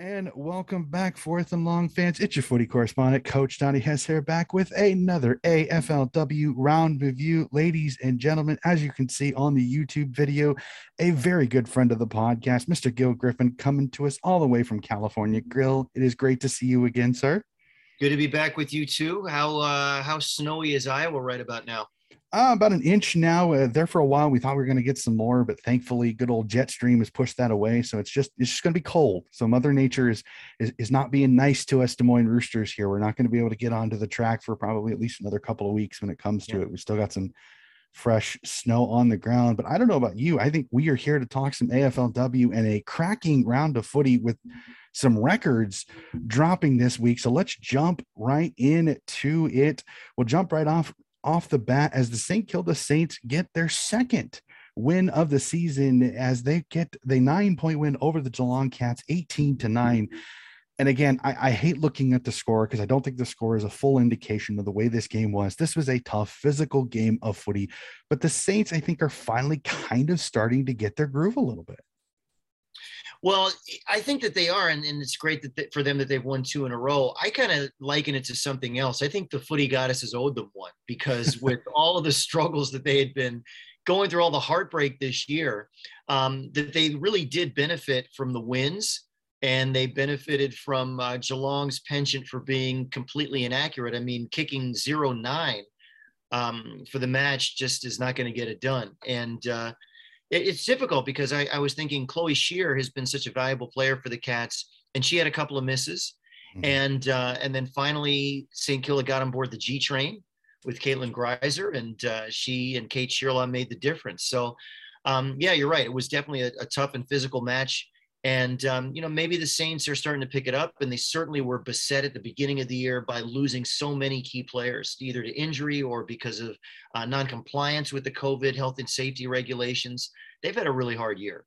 And welcome back, fourth and long fans. It's your footy correspondent, Coach Donnie Hess here, back with another AFLW round review. Ladies and gentlemen, as you can see on the YouTube video, a very good friend of the podcast, Mr. Gil Griffin, coming to us all the way from California. Grill, it is great to see you again, sir. Good to be back with you too. How uh, how snowy is Iowa right about now? Uh, about an inch now. Uh, there for a while, we thought we were going to get some more, but thankfully, good old jet stream has pushed that away. So it's just it's just going to be cold. So Mother Nature is, is is not being nice to us, Des Moines Roosters. Here, we're not going to be able to get onto the track for probably at least another couple of weeks when it comes to yeah. it. We still got some fresh snow on the ground. But I don't know about you. I think we are here to talk some AFLW and a cracking round of footy with some records dropping this week. So let's jump right in to it. We'll jump right off off the bat as the St. Kilda Saints get their second win of the season as they get the nine point win over the Geelong Cats, 18 to 9. And again, I, I hate looking at the score because I don't think the score is a full indication of the way this game was. This was a tough physical game of footy, but the Saints, I think, are finally kind of starting to get their groove a little bit. Well, I think that they are, and, and it's great that they, for them that they've won two in a row. I kind of liken it to something else. I think the footy goddesses owed them one because with all of the struggles that they had been going through, all the heartbreak this year, um, that they really did benefit from the wins and they benefited from uh, Geelong's penchant for being completely inaccurate. I mean, kicking zero nine um, for the match just is not going to get it done. And uh, it's difficult because I, I, was thinking Chloe Scheer has been such a valuable player for the Cats, and she had a couple of misses, mm-hmm. and uh, and then finally St. Kilda got on board the G train with Caitlin Greiser, and uh, she and Kate Shierlaw made the difference. So, um, yeah, you're right. It was definitely a, a tough and physical match. And um, you know, maybe the Saints are starting to pick it up, and they certainly were beset at the beginning of the year by losing so many key players, either to injury or because of uh, non-compliance with the COVID health and safety regulations. They've had a really hard year.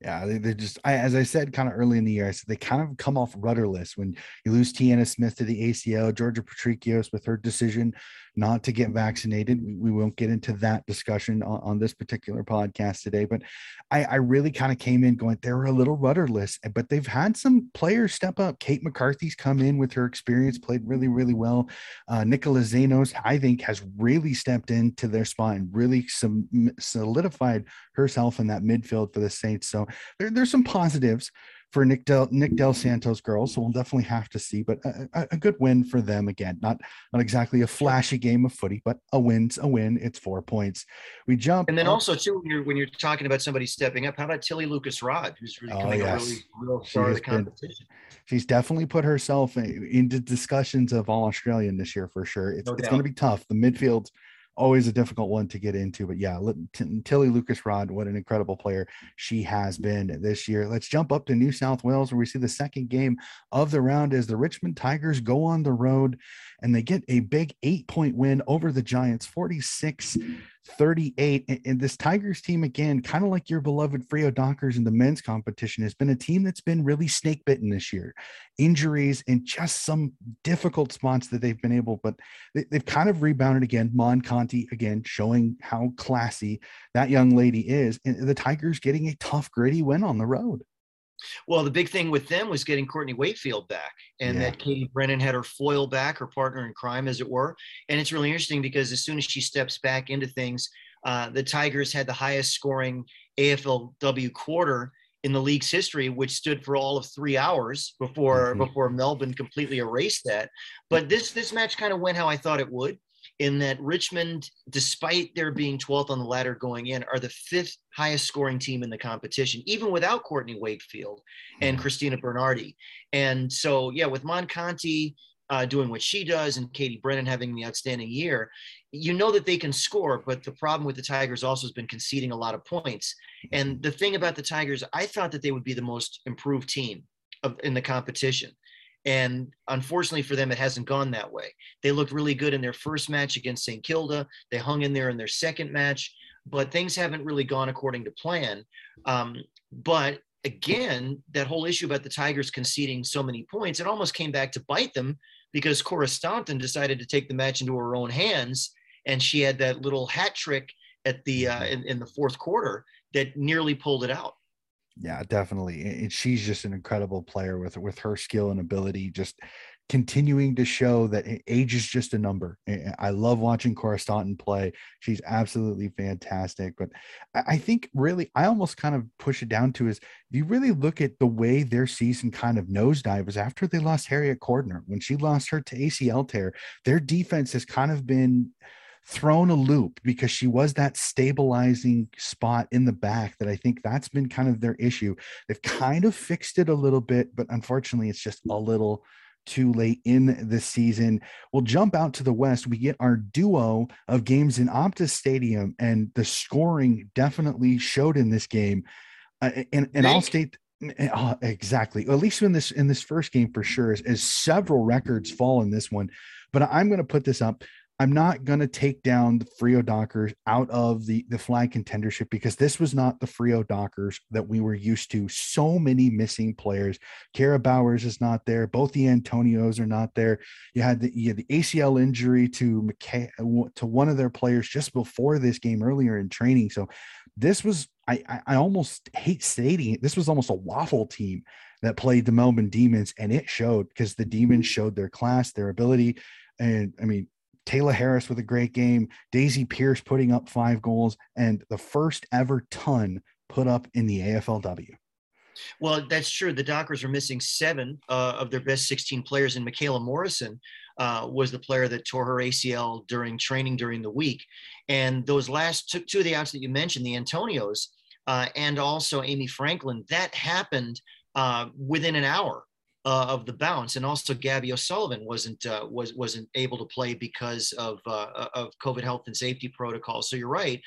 Yeah, they, just, I, as I said, kind of early in the year, I said they kind of come off rudderless when you lose Tyanna Smith to the ACL, Georgia Patrikios with her decision not to get vaccinated. We, won't get into that discussion on, on this particular podcast today, but I, I really kind of came in going, they were a little rudderless, but they've had some players step up. Kate McCarthy's come in with her experience, played really, really well. Uh, Nicola Xenos, I think, has really stepped into their spot and really some, solidified herself in that midfield for the Saints. So there, there's some positives for Nick Dal Nick Dal Santo's girls. So we'll definitely have to see, but a, a, good win for them again. Not not exactly a flashy game of footy, but a win's a win. It's four points. We jump, and then also too when you're when you're talking about somebody stepping up. How about Tilly Lucas-Rodd, who's really oh, coming oh, yes. a really real star of the competition? Been, she's definitely put herself into discussions of all Australian this year for sure. It's no it's going to be tough. The midfield always a difficult one to get into. But yeah, Tilly Lucas-Rodd, what an incredible player she has been this year. Let's jump up to New South Wales where we see the second game of the round as the Richmond Tigers go on the road and they get a big eight point win over the Giants, 46 38. And this Tigers team, again, kind of like your beloved Freo Dockers in the men's competition, has been a team that's been really snake bitten this year. Injuries and just some difficult spots that they've been able, but they, have kind of rebounded again. Mon Conti, again, showing how classy that young lady is. And the Tigers getting a tough, gritty win on the road. Well, the big thing with them was getting Courtney Wakefield back, and yeah. that Katie Brennan had her foil back, her partner in crime, as it were. And it's really interesting because as soon as she steps back into things, uh, the Tigers had the highest scoring AFLW quarter in the league's history, which stood for all of three hours before mm-hmm. before Melbourne completely erased that. But this this match kind of went how I thought it would in that Richmond, despite their being 12th on the ladder going in, are the fifth highest scoring team in the competition, even without Courtney Wakefield and hmm. Christina Bernardi. And so, yeah, with Mon Conti uh, doing what she does and Katie Brennan having the outstanding year, you know that they can score. But the problem with the Tigers also has been conceding a lot of points. And the thing about the Tigers, I thought that they would be the most improved team of, in the competition. And unfortunately for them, it hasn't gone that way. They looked really good in their first match against St. Kilda. They hung in there in their second match, but things haven't really gone according to plan. Um, but again, that whole issue about the Tigers conceding so many points, it almost came back to bite them because Cora Staunton decided to take the match into her own hands. And she had that little hat trick at the uh, in, in the fourth quarter that nearly pulled it out. Yeah, definitely. And she's just an incredible player with with her skill and ability. Just continuing to show that age is just a number. I love watching Cora Staunton play. She's absolutely fantastic. But I think really, I almost kind of push it down to is if you really look at the way their season kind of nosedive was after they lost Harriet Cordner, when she lost her to ACL tear, their defense has kind of been thrown a loop because she was that stabilizing spot in the back that I think that's been kind of their issue. They've kind of fixed it a little bit, but unfortunately, it's just a little too late in the season. We'll jump out to the West. We get our duo of games in Optus Stadium, and the scoring definitely showed in this game. Uh, and and I'll state uh, exactly, at least in this in this first game for sure, as, as several records fall in this one. But I'm going to put this up. I'm not going to take down the Freo Dockers out of the, the flag contendership because this was not the Freo Dockers that we were used to. So many missing players. Kiara Bowers is not there. Both the Antonios are not there. You had the, you had the ACL injury to McKay, to one of their players just before this game earlier in training. So this was, I, I, almost hate stating it. This was almost a waffle team that played the Melbourne Demons and it showed because the Demons showed their class, their ability. And I mean, Tayla Harris with a great game, Daisy Pearce putting up five goals, and the first ever ton put up in the AFLW. Well, that's true. The Dockers are missing seven uh, of their best 16 players, and Michaela Morrison uh, was the player that tore her ACL during training during the week. And those last two, two of the outs that you mentioned, the Antonios uh, and also Amy Franklin, that happened uh, within an hour uh, of the bounce, and also Gabby O'Sullivan wasn't uh, was wasn't able to play because of uh, of COVID health and safety protocols. So you're right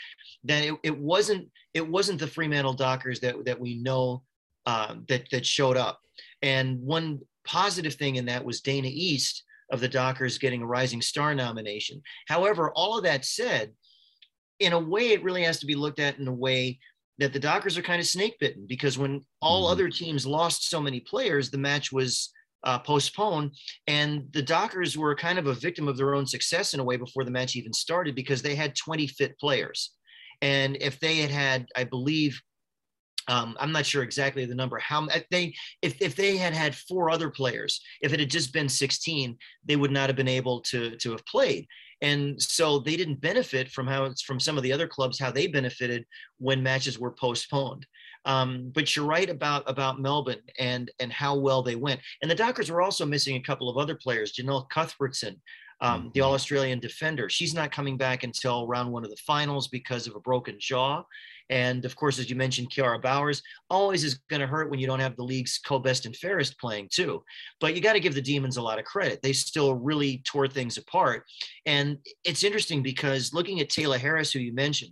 that it, it wasn't it wasn't the Fremantle Dockers that that we know um, that that showed up. And one positive thing in that was Dana East of the Dockers getting a Rising Star nomination. However, all of that said, in a way, it really has to be looked at in a way that the Dockers are kind of snake bitten because when all mm-hmm. other teams lost so many players, the match was uh, postponed, and the Dockers were kind of a victim of their own success in a way before the match even started because they had 20 fit players, and if they had had, I believe. Um, I'm not sure exactly the number. How they, if, if they had had four other players, if it had just been 16, they would not have been able to to have played and so they didn't benefit from how it's from some of the other clubs how they benefited when matches were postponed. Um, but you're right about about melbourne and and how well they went. And the dockers were also missing a couple of other players janelle cuthbertson um, the mm-hmm. all australian defender she's not coming back until round one of the finals because of a broken jaw and of course, as you mentioned, Kiara Bowers always is going to hurt when you don't have the league's co-best and fairest playing too. But you got to give the Demons a lot of credit. They still really tore things apart. And it's interesting because looking at Tayla Harris, who you mentioned,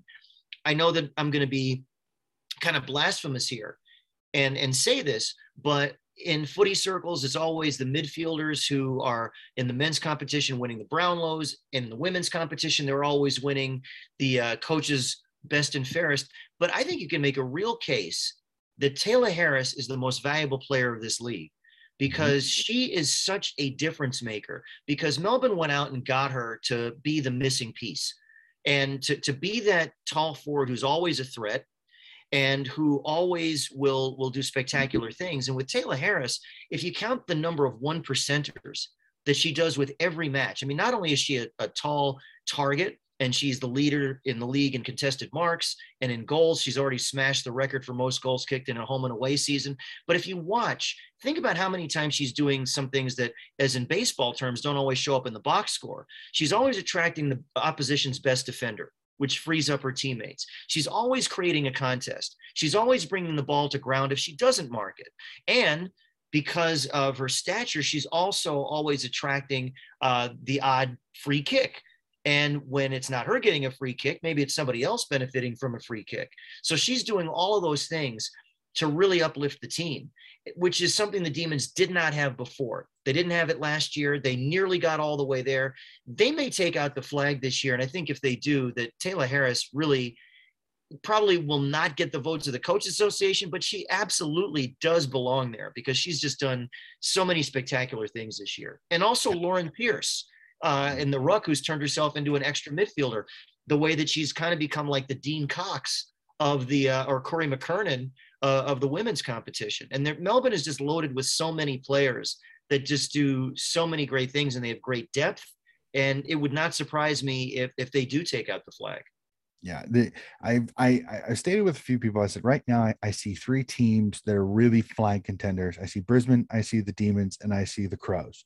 I know that I'm going to be kind of blasphemous here and and say this, but in footy circles, it's always the midfielders who are in the men's competition winning the Brownlows. In the women's competition, they're always winning the uh, coaches best and fairest. But I think you can make a real case that Tayla Harris is the most valuable player of this league because mm-hmm. she is such a difference maker. Because Melbourne went out and got her to be the missing piece and to, to be that tall forward who's always a threat and who always will will do spectacular things. And with Tayla Harris, if you count the number of one percenters that she does with every match, I mean, not only is she a, a tall target, and she's the leader in the league in contested marks and in goals. She's already smashed the record for most goals kicked in a home and away season. But if you watch, think about how many times she's doing some things that, as in baseball terms, don't always show up in the box score. She's always attracting the opposition's best defender which frees up her teammates. She's always creating a contest. She's always bringing the ball to ground if she doesn't mark it. And because of her stature, she's also always attracting uh, the odd free kick. And when it's not her getting a free kick, maybe it's somebody else benefiting from a free kick. So she's doing all of those things to really uplift the team, which is something the Demons did not have before. They didn't have it last year. They nearly got all the way there. They may take out the flag this year. And I think if they do, that Tayla Harris really probably will not get the votes of the coach association but she absolutely does belong there because she's just done so many spectacular things this year and also lauren pearce uh, in the ruck who's turned herself into an extra midfielder. The way that she's kind of become like the Dean Cox of the uh, or Corey McKernan uh, of the women's competition. And Melbourne is just loaded with so many players that just do so many great things and they have great depth. And it would not surprise me if, if they do take out the flag. Yeah, the, I I I stated with a few people. I said right now I, I see three teams that are really flag contenders. I see Brisbane, I see the Demons, and I see the Crows.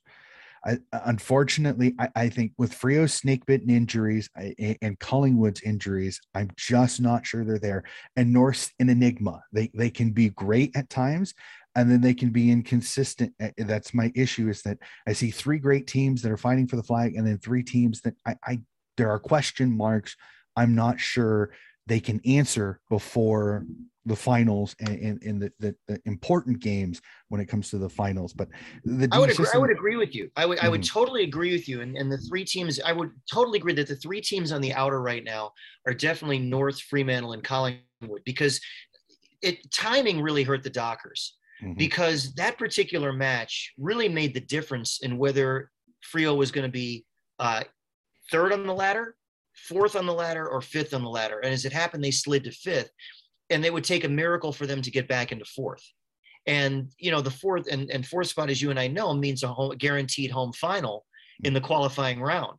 I, uh, unfortunately, I, I, think with Freo's snake bitten injuries I, and Collingwood's injuries, I'm just not sure they're there. And North's an enigma. They they can be great at times, and then they can be inconsistent. That's my issue. Is that I see three great teams that are fighting for the flag, and then three teams that I, I there are question marks. I'm not sure they can answer before the finals and in the, the, the, important games when it comes to the finals. But the I would agree, I would agree with you. I would mm-hmm. I would mm-hmm. totally agree with you. And, and the three teams I would totally agree that the three teams on the outer right now are definitely North, Fremantle, and Collingwood because it timing really hurt the Dockers mm-hmm. because that particular match really made the difference in whether Freo was going to be uh, third on the ladder fourth on the ladder or fifth on the ladder. And as it happened, they slid to fifth, and it would take a miracle for them to get back into fourth. And you know, the fourth and, and fourth spot, as you and I know, means a home, guaranteed home final in the qualifying round.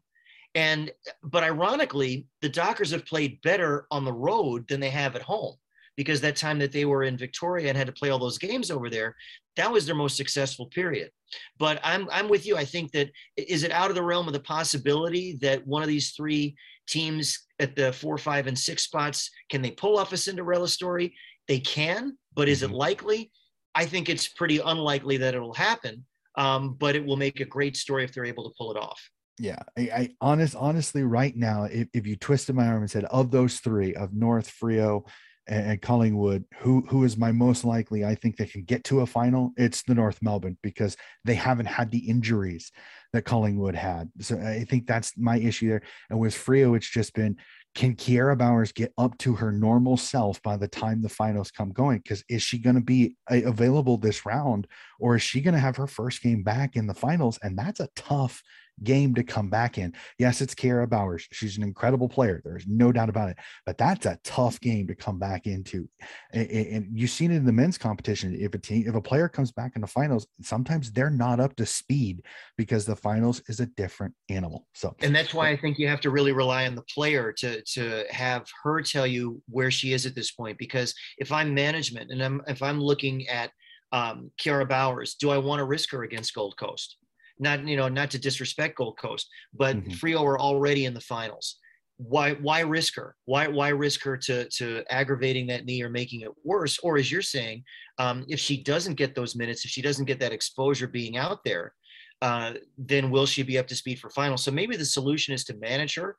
And but ironically, the Dockers have played better on the road than they have at home because that time that they were in Victoria and had to play all those games over there, that was their most successful period. But I'm I'm with you. I think that is it out of the realm of the possibility that one of these three teams at the four, five, and six spots can they pull off a Cinderella story? They can, but is it mm-hmm. likely? I think it's pretty unlikely that it'll happen. Um, but it will make a great story if they're able to pull it off. Yeah, I, I honest, honestly, right now, if, if you twisted my arm and said, of those three, of North, Freo, and Collingwood, who who is my most likely? I think they can get to a final. It's the North Melbourne because they haven't had the injuries that Collingwood had. So I think that's my issue there. And with Freo, it's just been can Kiara Bowers get up to her normal self by the time the finals come going? Because is she going to be uh, available this round, or is she going to have her first game back in the finals? And that's a tough game to come back in. Yes, it's Kiara Bowers. She's an incredible player. There's no doubt about it. But that's a tough game to come back into. And, and you've seen it in the men's competition. If a team, if a player comes back in the finals, sometimes they're not up to speed because the finals is a different animal. So and that's why I think you have to really rely on the player to to have her tell you where she is at this point. Because if I'm management and I'm if I'm looking at um, Kiara Bowers, do I want to risk her against Gold Coast? Not you know not to disrespect Gold Coast, but mm-hmm. Freo are already in the finals. Why why risk her? Why why risk her to to aggravating that knee or making it worse? Or as you're saying, um, if she doesn't get those minutes, if she doesn't get that exposure being out there, uh, then will she be up to speed for finals? So maybe the solution is to manage her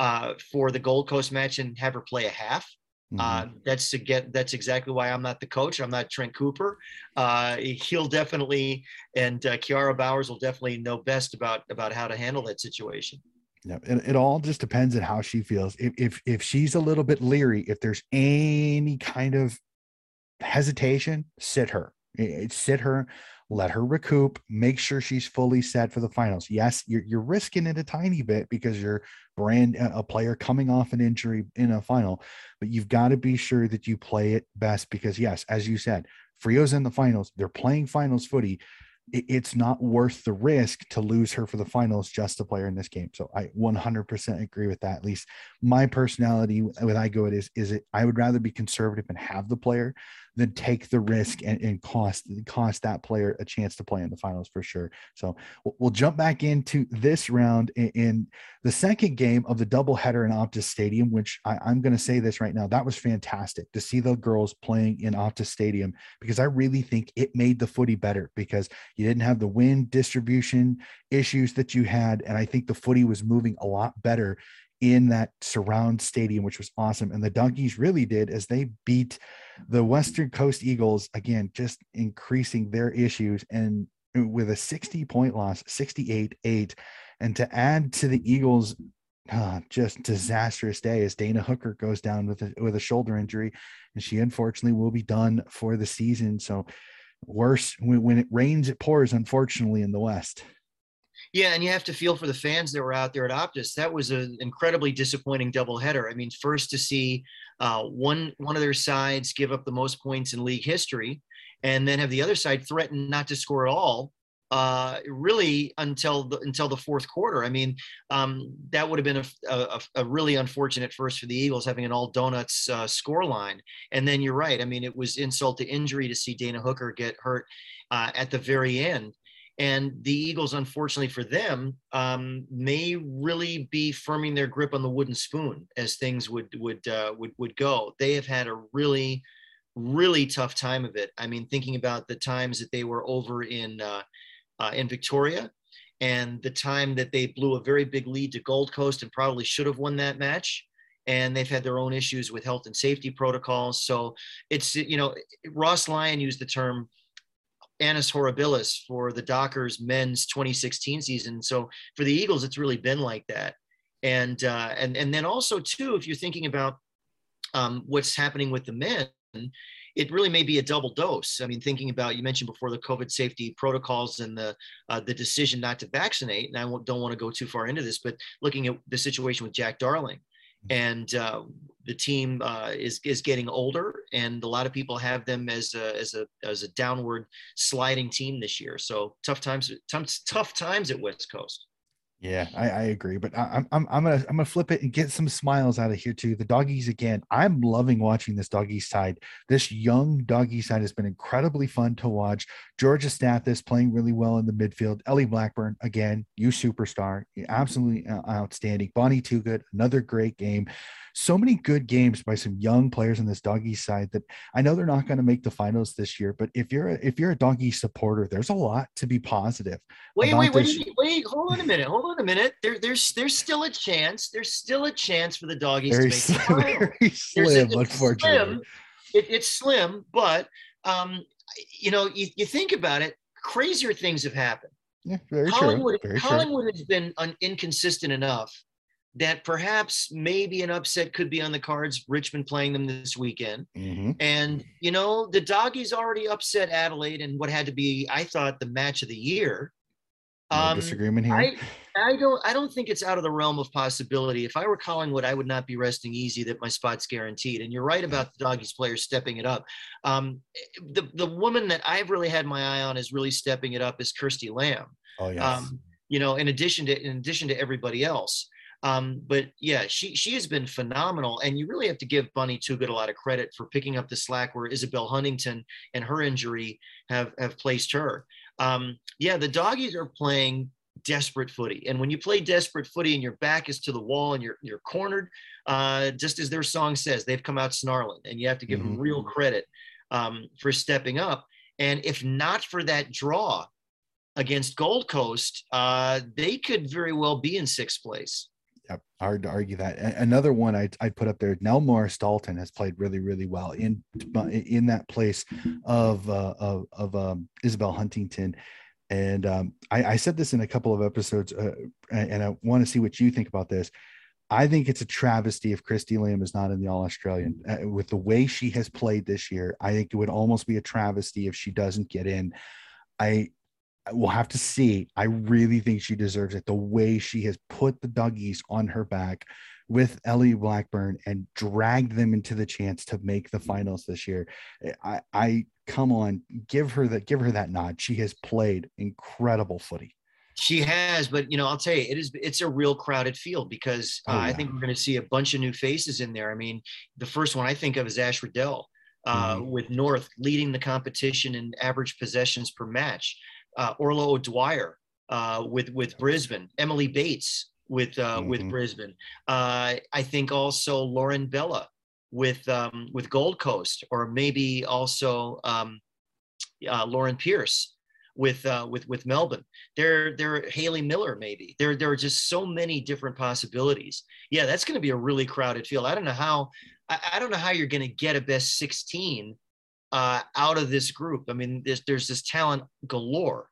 uh, for the Gold Coast match and have her play a half uh, mm-hmm. that's to get. That's exactly why I'm not the coach. I'm not Trent Cooper. Uh, he'll definitely, and uh, Kiara Bowers will definitely know best about about how to handle that situation. Yeah, it, it all just depends on how she feels. If if if she's a little bit leery, if there's any kind of hesitation, sit her. It, Sit her let her recoup, make sure she's fully set for the finals. Yes, you're, you're risking it a tiny bit because you're brand a player coming off an injury in a final, but you've got to be sure that you play it best because yes, as you said, Freo's in the finals. They're playing finals footy it's not worth the risk to lose her for the finals just to play her in this game. So I 100% agree with that. At least my personality when I go it is is it I would rather be conservative and have the player than take the risk and, and cost cost that player a chance to play in the finals for sure. So we'll, jump back into this round in, in, the second game of the doubleheader in Optus Stadium, which I, I'm going to say this right now. That was fantastic to see the girls playing in Optus Stadium because I really think it made the footy better because you didn't have the wind distribution issues that you had. And I think the footy was moving a lot better in that surround stadium, which was awesome. And the Donkeys really did as they beat the Western Coast Eagles again, just increasing their issues and with a 60 point loss, 68 8. And to add to the Eagles' uh, just disastrous day as Dana Hooker goes down with a, with a shoulder injury, and she unfortunately will be done for the season. So worse when, when it rains, it pours. Unfortunately, in the West. Yeah, and you have to feel for the fans that were out there at Optus. That was an incredibly disappointing doubleheader. I mean, first to see uh, one one of their sides give up the most points in league history, and then have the other side threaten not to score at all, uh, really until the, until the fourth quarter. I mean, um, that would have been a, a, a, really unfortunate first for the Eagles having an all donuts uh, score line. And then you're right. I mean, it was insult to injury to see Dana Hooker get hurt uh, at the very end. And the Eagles, unfortunately for them, um, may really be firming their grip on the wooden spoon as things would would uh, would would go. They have had a really, really tough time of it. I mean, thinking about the times that they were over in uh, uh, in Victoria, and the time that they blew a very big lead to Gold Coast and probably should have won that match. And they've had their own issues with health and safety protocols. So it's you know Ross Lyon used the term annus horribilis for the Dockers men's 2016 season. So for the Eagles, it's really been like that. And uh, and and then also too, if you're thinking about um, what's happening with the men, it really may be a double dose. I mean, thinking about you mentioned before the COVID safety protocols and the uh, the decision not to vaccinate, and I don't want to go too far into this, but looking at the situation with Jack Darling, and uh, the team uh, is is getting older, and a lot of people have them as a, as a as a downward sliding team this year. So tough times, tough, tough times at West Coast. Yeah, I, I agree, but I, am I'm I'm gonna I'm gonna flip it and get some smiles out of here too. The doggies again. I'm loving watching this doggy side. This young doggy side has been incredibly fun to watch. Georgia Stathis playing really well in the midfield. Ellie Blackburn again, you superstar, absolutely uh, outstanding. Bonnie Toogood, another great game so many good games by some young players on this doggy side that I know they're not going to make the finals this year. But if you're a, if you're a doggy supporter, there's a lot to be positive. Wait, wait, wait, wait, wait, hold on a minute. Hold on a minute. There, there's there's still a chance. There's still a chance for the doggies very to make the. Very slim, a, unfortunately. Slim. It, it's slim, but um, you know, you, you think about it, crazier things have happened. Yeah, very Collingwood, true. Very Collingwood true. has been un, inconsistent enough that perhaps maybe an upset could be on the cards. Richmond playing them this weekend, mm-hmm. and you know the doggies already upset Adelaide and what had to be, I thought, the match of the year. No um, disagreement here. I, I don't. I don't think it's out of the realm of possibility. If I were Collingwood, I would not be resting easy that my spot's guaranteed. And you're right about the doggies players stepping it up. Um, the the woman that I've really had my eye on is really stepping it up is Kirsty Lamb. Oh yes. Um, you know, in addition to in addition to everybody else. Um, but yeah, she she has been phenomenal, and you really have to give Bonnie Toogood a lot of credit for picking up the slack where Isabel Huntington and her injury have have placed her. Um, yeah, the doggies are playing desperate footy, and when you play desperate footy and your back is to the wall and you're you're cornered, uh, just as their song says, they've come out snarling, and you have to give mm-hmm. them real credit um, for stepping up. And if not for that draw against Gold Coast, uh, they could very well be in sixth place. Yep, hard to argue that. Another one I I put up there. Nell Morris Dalton has played really really well in in that place of uh, of, of um, Isabel Huntington, and um, I, I, said this in a couple of episodes, uh, and I want to see what you think about this. I think it's a travesty if Kirsty Lamb is not in the All Australian uh, with the way she has played this year. I think it would almost be a travesty if she doesn't get in. I we'll have to see. I really think she deserves it. The way she has put the doggies on her back with Ellie Blackburn and dragged them into the chance to make the finals this year. I, I come on, give her that, give her that nod. She has played incredible footy. She has, but you know, I'll tell you, it is it's a real crowded field because uh, oh, yeah. I think we're going to see a bunch of new faces in there. I mean, the first one I think of is Ash Riddell. Uh, mm-hmm. with North leading the competition in average possessions per match uh, Orla O'Dwyer uh, with with Brisbane, Emily Bates with uh, mm-hmm. with Brisbane. Uh, I think also Lauren Bella with um, with Gold Coast, or maybe also um, uh, Lauren Pearce with uh, with with Melbourne. There there Hayley Miller maybe. There there are just so many different possibilities. Yeah, that's going to be a really crowded field. I don't know how I, I don't know how you're going to get a best 16 uh, out of this group. I mean, there's, there's this talent galore.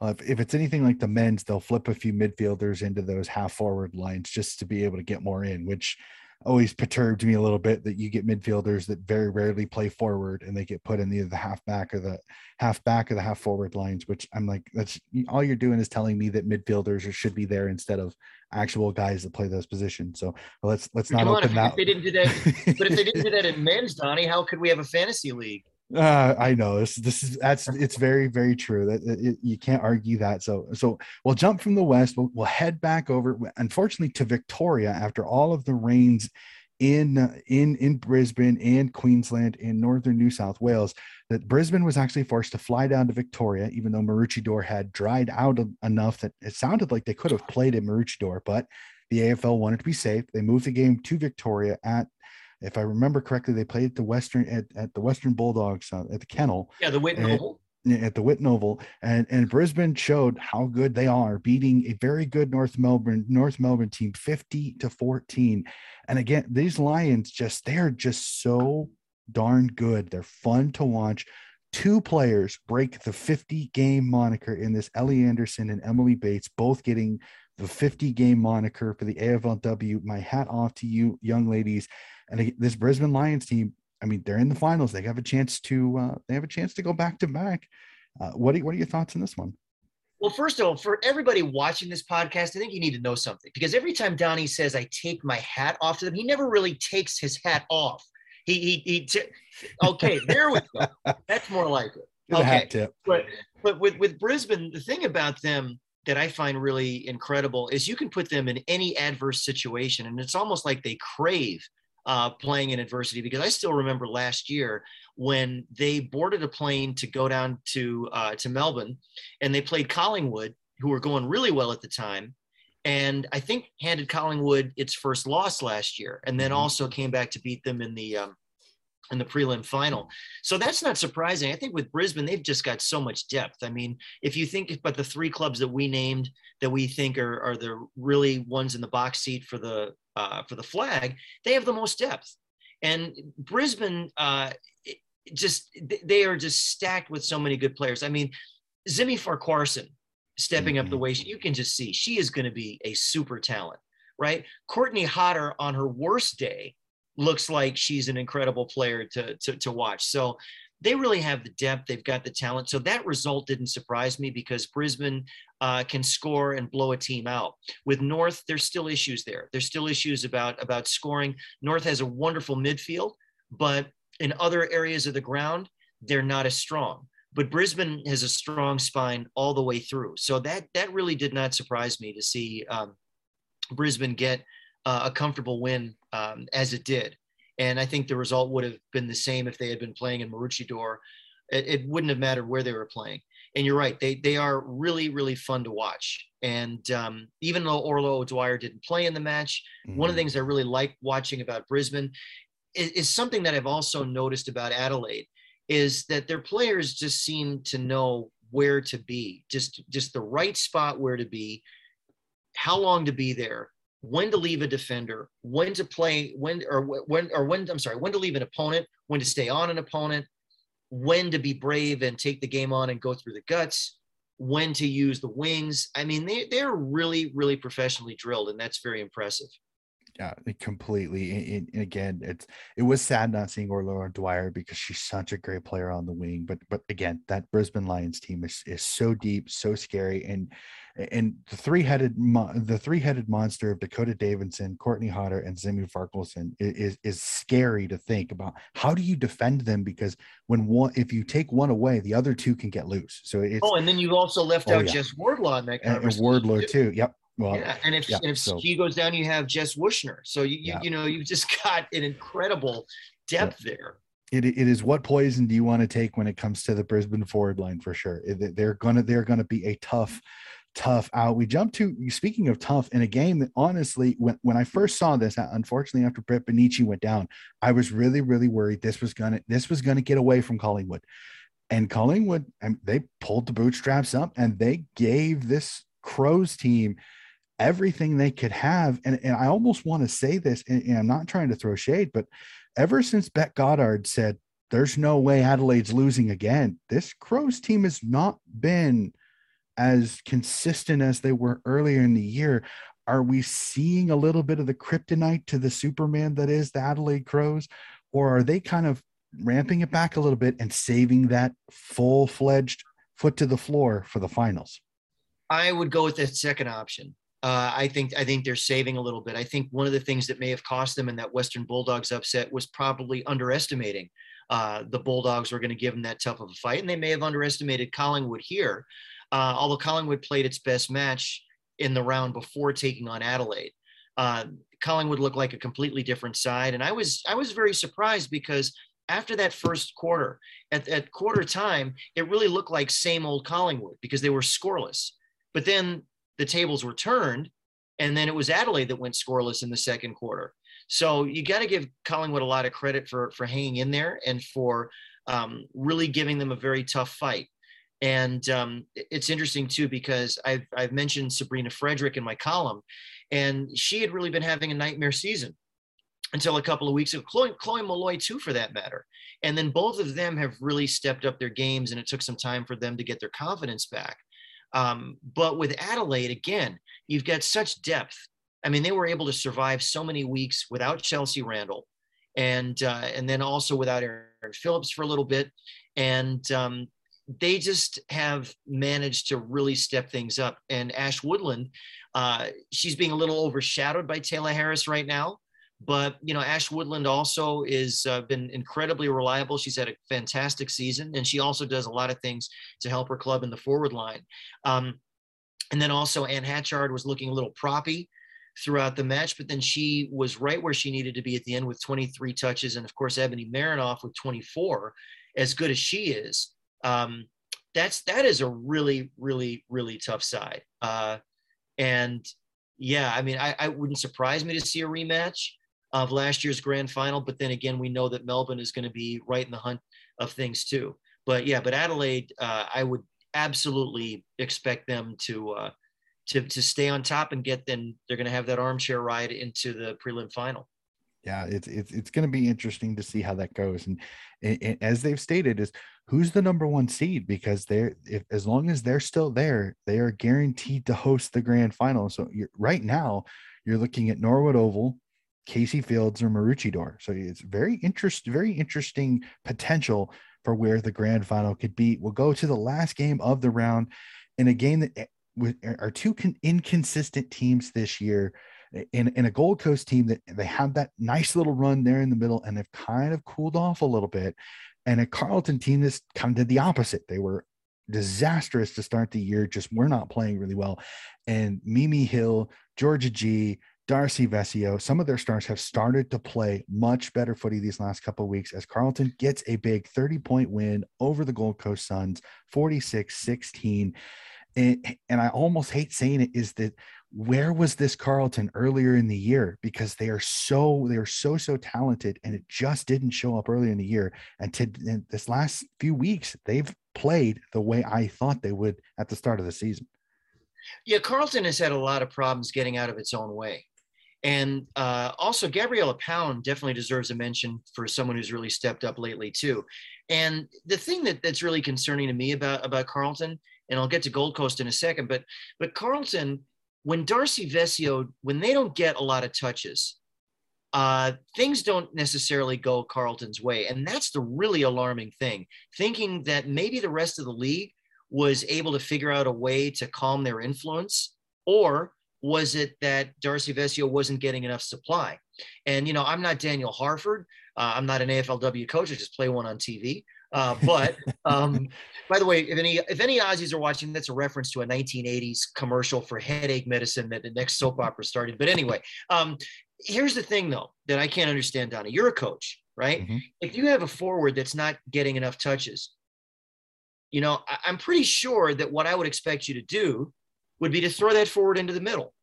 Uh, if, if, it's anything like the men's, they'll flip a few midfielders into those half forward lines just to be able to get more in, which always perturbed me a little bit that you get midfielders that very rarely play forward and they get put in either the half back or the half back or the half forward lines, which I'm like, that's all you're doing is telling me that midfielders should be there instead of actual guys that play those positions. So let's let's not Come open if, that. If they didn't do that, but if they didn't do that in men's, Donnie, how could we have a fantasy league? Uh, I know this. This is that's it's very very true. That it, you can't argue that. So so we'll jump from the west. We'll, we'll head back over, unfortunately, to Victoria after all of the rains in in in Brisbane and Queensland and northern New South Wales. That Brisbane was actually forced to fly down to Victoria, even though Maroochydore had dried out enough that it sounded like they could have played at Maroochydore, but the AFL wanted to be safe. They moved the game to Victoria at if I remember correctly, they played at the Western at, at the Western Bulldogs uh, at the Kennel. Yeah, the Whitten Oval. At the Whitten Oval, and and Brisbane showed how good they are, beating a very good North Melbourne North Melbourne team, fifty to fourteen. And again, these Lions just they're just so darn good. They're fun to watch. Two players break the 50 game moniker in this Ellie Anderson and Emily Bates, both getting the 50 game moniker for the AFLW. My hat off to you, young ladies. And this Brisbane Lions team, I mean, they're in the finals. They have a chance to uh, they have a chance to go back to back. Uh, what are, what are your thoughts on this one? Well, first of all, for everybody watching this podcast, I think you need to know something because every time Donnie says I take my hat off to them, he never really takes his hat off. He he, he t- okay, there we go. That's more like it. Okay. Hat tip. But but with with Brisbane, the thing about them that I find really incredible is you can put them in any adverse situation, and it's almost like they crave uh, playing in adversity because I still remember last year when they boarded a plane to go down to uh, to Melbourne and they played Collingwood, who were going really well at the time, and I think handed Collingwood its first loss last year, and then mm-hmm. also came back to beat them in the um, in the prelim final. So that's not surprising. I think with Brisbane, they've just got so much depth. I mean, if you think about the three clubs that we named that we think are, are the really ones in the box seat for the uh, for the flag, they have the most depth. And Brisbane, uh, just they are just stacked with so many good players. I mean, Zimi Farquharson stepping mm-hmm. up the mm-hmm. way she, you can just see she is going to be a super talent, right? Courtney Hodder on her worst day looks like she's an incredible player to, to, to watch. So they really have the depth. They've got the talent. So that result didn't surprise me because Brisbane uh, can score and blow a team out. With North, there's still issues there. There's still issues about about scoring. North has a wonderful midfield, but in other areas of the ground, they're not as strong. But Brisbane has a strong spine all the way through. So that that really did not surprise me to see um, Brisbane get uh, a comfortable win um, as it did. And I think the result would have been the same if they had been playing in Maroochydore. It, it wouldn't have mattered where they were playing. And you're right, they they are really really fun to watch. And um, even though Orla O'Dwyer didn't play in the match, mm-hmm. one of the mm-hmm. things I really like watching about Brisbane is, is something that I've also noticed about Adelaide is that their players just seem to know where to be, just just the right spot where to be, how long to be there, when to leave a defender, when to play, when or when or when I'm sorry, when to leave an opponent, when to stay on an opponent, when to be brave and take the game on and go through the guts, when to use the wings. I mean, they they're really really professionally drilled, and that's very impressive. Uh, yeah, completely. And, again, it's it was sad not seeing Orla Dwyer because she's such a great player on the wing. But but again, that Brisbane Lions team is is so deep, so scary, and and the three-headed the three-headed monster of Dakota Davidson, Courtney Hodder, and Zimi Farquharson is is scary to think about. How do you defend them? Because when one, if you take one away, the other two can get loose. So it's oh, and then you also left oh, out yeah. Jess Wardlaw in that conversation. And Wardlaw too. Yep. Well, yeah, and if, yeah, and if so. he goes down, you have Jess Wuetschner. So you you, yeah. you know you've just got an incredible depth yeah. there. It, it is what poison do you want to take when it comes to the Brisbane forward line for sure. They're gonna they're gonna be a tough tough out. We jump to speaking of tough in a game that honestly, when, when I first saw this, unfortunately after Britt Bonnici went down, I was really, really worried this was gonna this was gonna get away from Collingwood. And Collingwood, and they pulled the bootstraps up and they gave this Crows team everything they could have. And, and I almost want to say this, and, and I'm not trying to throw shade, but ever since Bec Goddard said, there's no way Adelaide's losing again, this Crows team has not been as consistent as they were earlier in the year. are we seeing a little bit of the kryptonite to the Superman that is the Adelaide Crows? Or are they kind of ramping it back a little bit and saving that full fledged foot to the floor for the finals? I would go with the second option. Uh, I think I think they're saving a little bit. I think one of the things that may have cost them in that Western Bulldogs upset was probably underestimating uh, the Bulldogs were going to give them that tough of a fight, and they may have underestimated Collingwood here. Uh, although Collingwood played its best match in the round before taking on Adelaide, uh, Collingwood looked like a completely different side, and I was I was very surprised because after that first quarter, at, at quarter time, it really looked like same old Collingwood because they were scoreless. But then the tables were turned, and then it was Adelaide that went scoreless in the second quarter. So you got to give Collingwood a lot of credit for for hanging in there and for um, really giving them a very tough fight. And um, it's interesting too because I've I've mentioned Sabrina Frederick in my column, and she had really been having a nightmare season until a couple of weeks ago. Chloe, Chloe Molloy too, for that matter. And then both of them have really stepped up their games, and it took some time for them to get their confidence back. Um, but with Adelaide, again, you've got such depth. I mean, they were able to survive so many weeks without Chelsea Randall, and uh, and then also without Erin Phillips for a little bit, and um, they just have managed to really step things up. And Ash Woodland, uh, she's being a little overshadowed by Tayla Harris right now. But you know, Ash Woodland also is uh, been incredibly reliable. She's had a fantastic season, and she also does a lot of things to help her club in the forward line. Um, and then also Anne Hatchard was looking a little proppy throughout the match, but then she was right where she needed to be at the end with 23 touches, and of course Ebony Marinoff with 24. As good as she is, um, that's that is a really, really, really tough side. Uh, and yeah, I mean, I, I wouldn't surprise me to see a rematch of last year's grand final. But then again, we know that Melbourne is going to be right in the hunt of things too. But yeah, but Adelaide, uh, I would absolutely expect them to uh, to to stay on top and get. Then they're going to have that armchair ride into the prelim final. Yeah, it's it's it's going to be interesting to see how that goes. And, and, and as they've stated, is who's the number one seed because they're if as long as they're still there, they are guaranteed to host the grand final. So right now, you're looking at Norwood Oval, Casey Fields or Maroochydore. So it's very interest, very interesting potential for where the grand final could be. We'll go to the last game of the round in a game that eh, are two con- inconsistent teams this year. In, in a Gold Coast team that they have that nice little run there in the middle and they've kind of cooled off a little bit. And a Carlton team that's kind of did the opposite. They were disastrous to start the year, just we're not playing really well. And Mimi Hill, Georgia Gee, Darcy Vescio, some of their stars have started to play much better footy these last couple of weeks as Carlton gets a big 30 point win over the Gold Coast Suns, 46 16. And, I almost hate saying it is that where was this Carlton earlier in the year? Because they are so they are so so talented, and it just didn't show up earlier in the year. And to this last few weeks, they've played the way I thought they would at the start of the season. Yeah, Carlton has had a lot of problems getting out of its own way. And uh, also, Gabriella Pound definitely deserves a mention for someone who's really stepped up lately too. And the thing that, that's really concerning to me about about Carlton, and I'll get to Gold Coast in a second, but but Carlton, when Darcy Vescio, when they don't get a lot of touches, uh, things don't necessarily go Carlton's way, and that's the really alarming thing. Thinking that maybe the rest of the league was able to figure out a way to calm their influence, or was it that Darcy Vescio wasn't getting enough supply? And, you know, I'm not Daniel Harford. Uh, I'm not an AFLW coach. I just play one on TV. Uh, but um, by the way, if any if any Aussies are watching, that's a reference to a 1980s commercial for headache medicine that the next soap opera started. But anyway, um, here's the thing though that I can't understand, Donnie. You're a coach, right? Mm-hmm. If you have a forward that's not getting enough touches, you know, I, I'm pretty sure that what I would expect you to do would be to throw that forward into the middle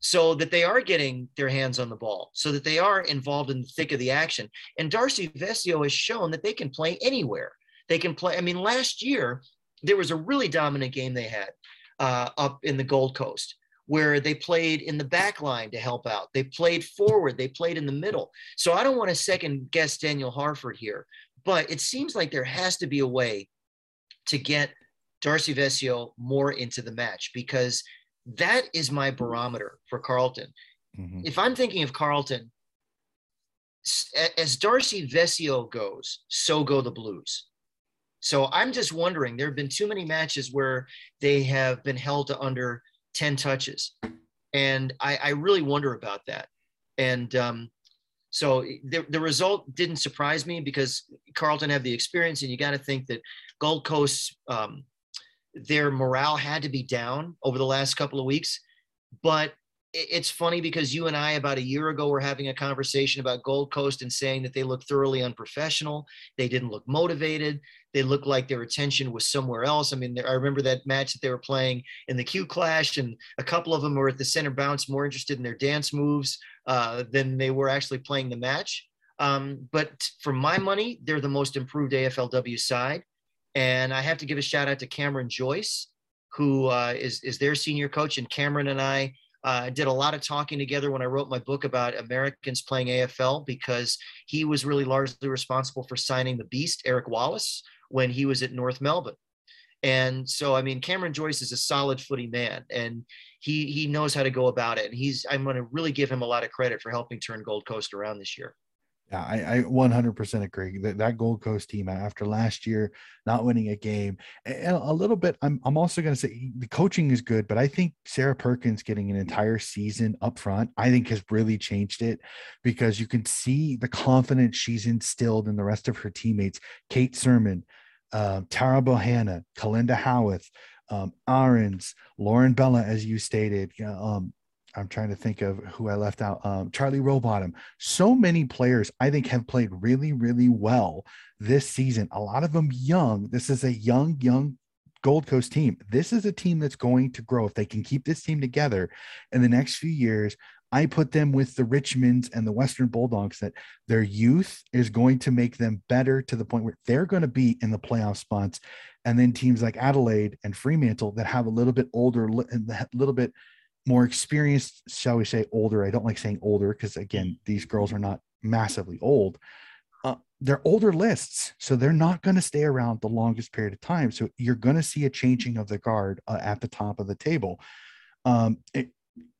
so that they are getting their hands on the ball, so that they are involved in the thick of the action. And Darcy Vescio has shown that they can play anywhere. They can play. I mean, last year, there was a really dominant game they had uh, up in the Gold Coast where they played in the back line to help out. They played forward, they played in the middle. So I don't want to second guess Daniel Harford here, but it seems like there has to be a way to get Darcy Vescio more into the match because that is my barometer for Carlton. Mm-hmm. If I'm thinking of Carlton, as Darcy Vescio goes, so go the Blues. So I'm just wondering, there have been too many matches where they have been held to under 10 touches. And I, I really wonder about that. And um, so the, the result didn't surprise me because Carlton had the experience, and you got to think that Gold Coast, um, their morale had to be down over the last couple of weeks. But it's funny because you and I about a year ago were having a conversation about Gold Coast and saying that they looked thoroughly unprofessional. They didn't look motivated. They looked like their attention was somewhere else. I mean, I remember that match that they were playing in the Q Clash, and a couple of them were at the center bounce, more interested in their dance moves uh, than they were actually playing the match. Um, but for my money, they're the most improved AFLW side. And I have to give a shout out to Cameron Joyce, who uh, is is their senior coach. And Cameron and I uh, did a lot of talking together when I wrote my book about Americans playing AFL because he was really largely responsible for signing the beast, Eric Wallace, when he was at North Melbourne. And so, I mean, Cameron Joyce is a solid footy man and he, he knows how to go about it. And he's, I'm going to really give him a lot of credit for helping turn Gold Coast around this year. Yeah, I, I 100% agree that that Gold Coast team after last year not winning a game and a little bit. I'm I'm also going to say the coaching is good, but I think Sarah Perkins getting an entire season up front, I think has really changed it because you can see the confidence she's instilled in the rest of her teammates. Kate Surman, uh, Tara Bohanna, Kalinda Howarth, um, Ahrens, Lauren Bella, as you stated, um, I'm trying to think of who I left out. Um, Charlie Rowbottom. So many players I think have played really, really well this season. A lot of them young. This is a young, young Gold Coast team. This is a team that's going to grow. If they can keep this team together in the next few years, I put them with the Richmonds and the Western Bulldogs that their youth is going to make them better to the point where they're going to be in the playoff spots. And then teams like Adelaide and Fremantle that have a little bit older, a little bit more experienced, shall we say, older. I don't like saying older because again, these girls are not massively old. Uh, they're older lists, so they're not going to stay around the longest period of time. So you're going to see a changing of the guard uh, at the top of the table. Um, it,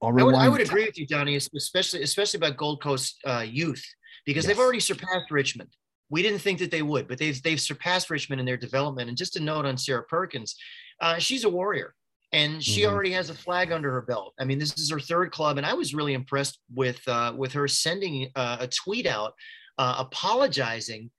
I would, I would agree with you, Donnie, especially especially about Gold Coast uh, youth because yes. they've already surpassed Richmond. We didn't think that they would, but they've they've surpassed Richmond in their development. And just a note on Sarah Perkins, uh, she's a warrior and she mm-hmm. already has a flag under her belt. I mean, this is her third club, and I was really impressed with uh, with her sending uh, a tweet out uh, apologizing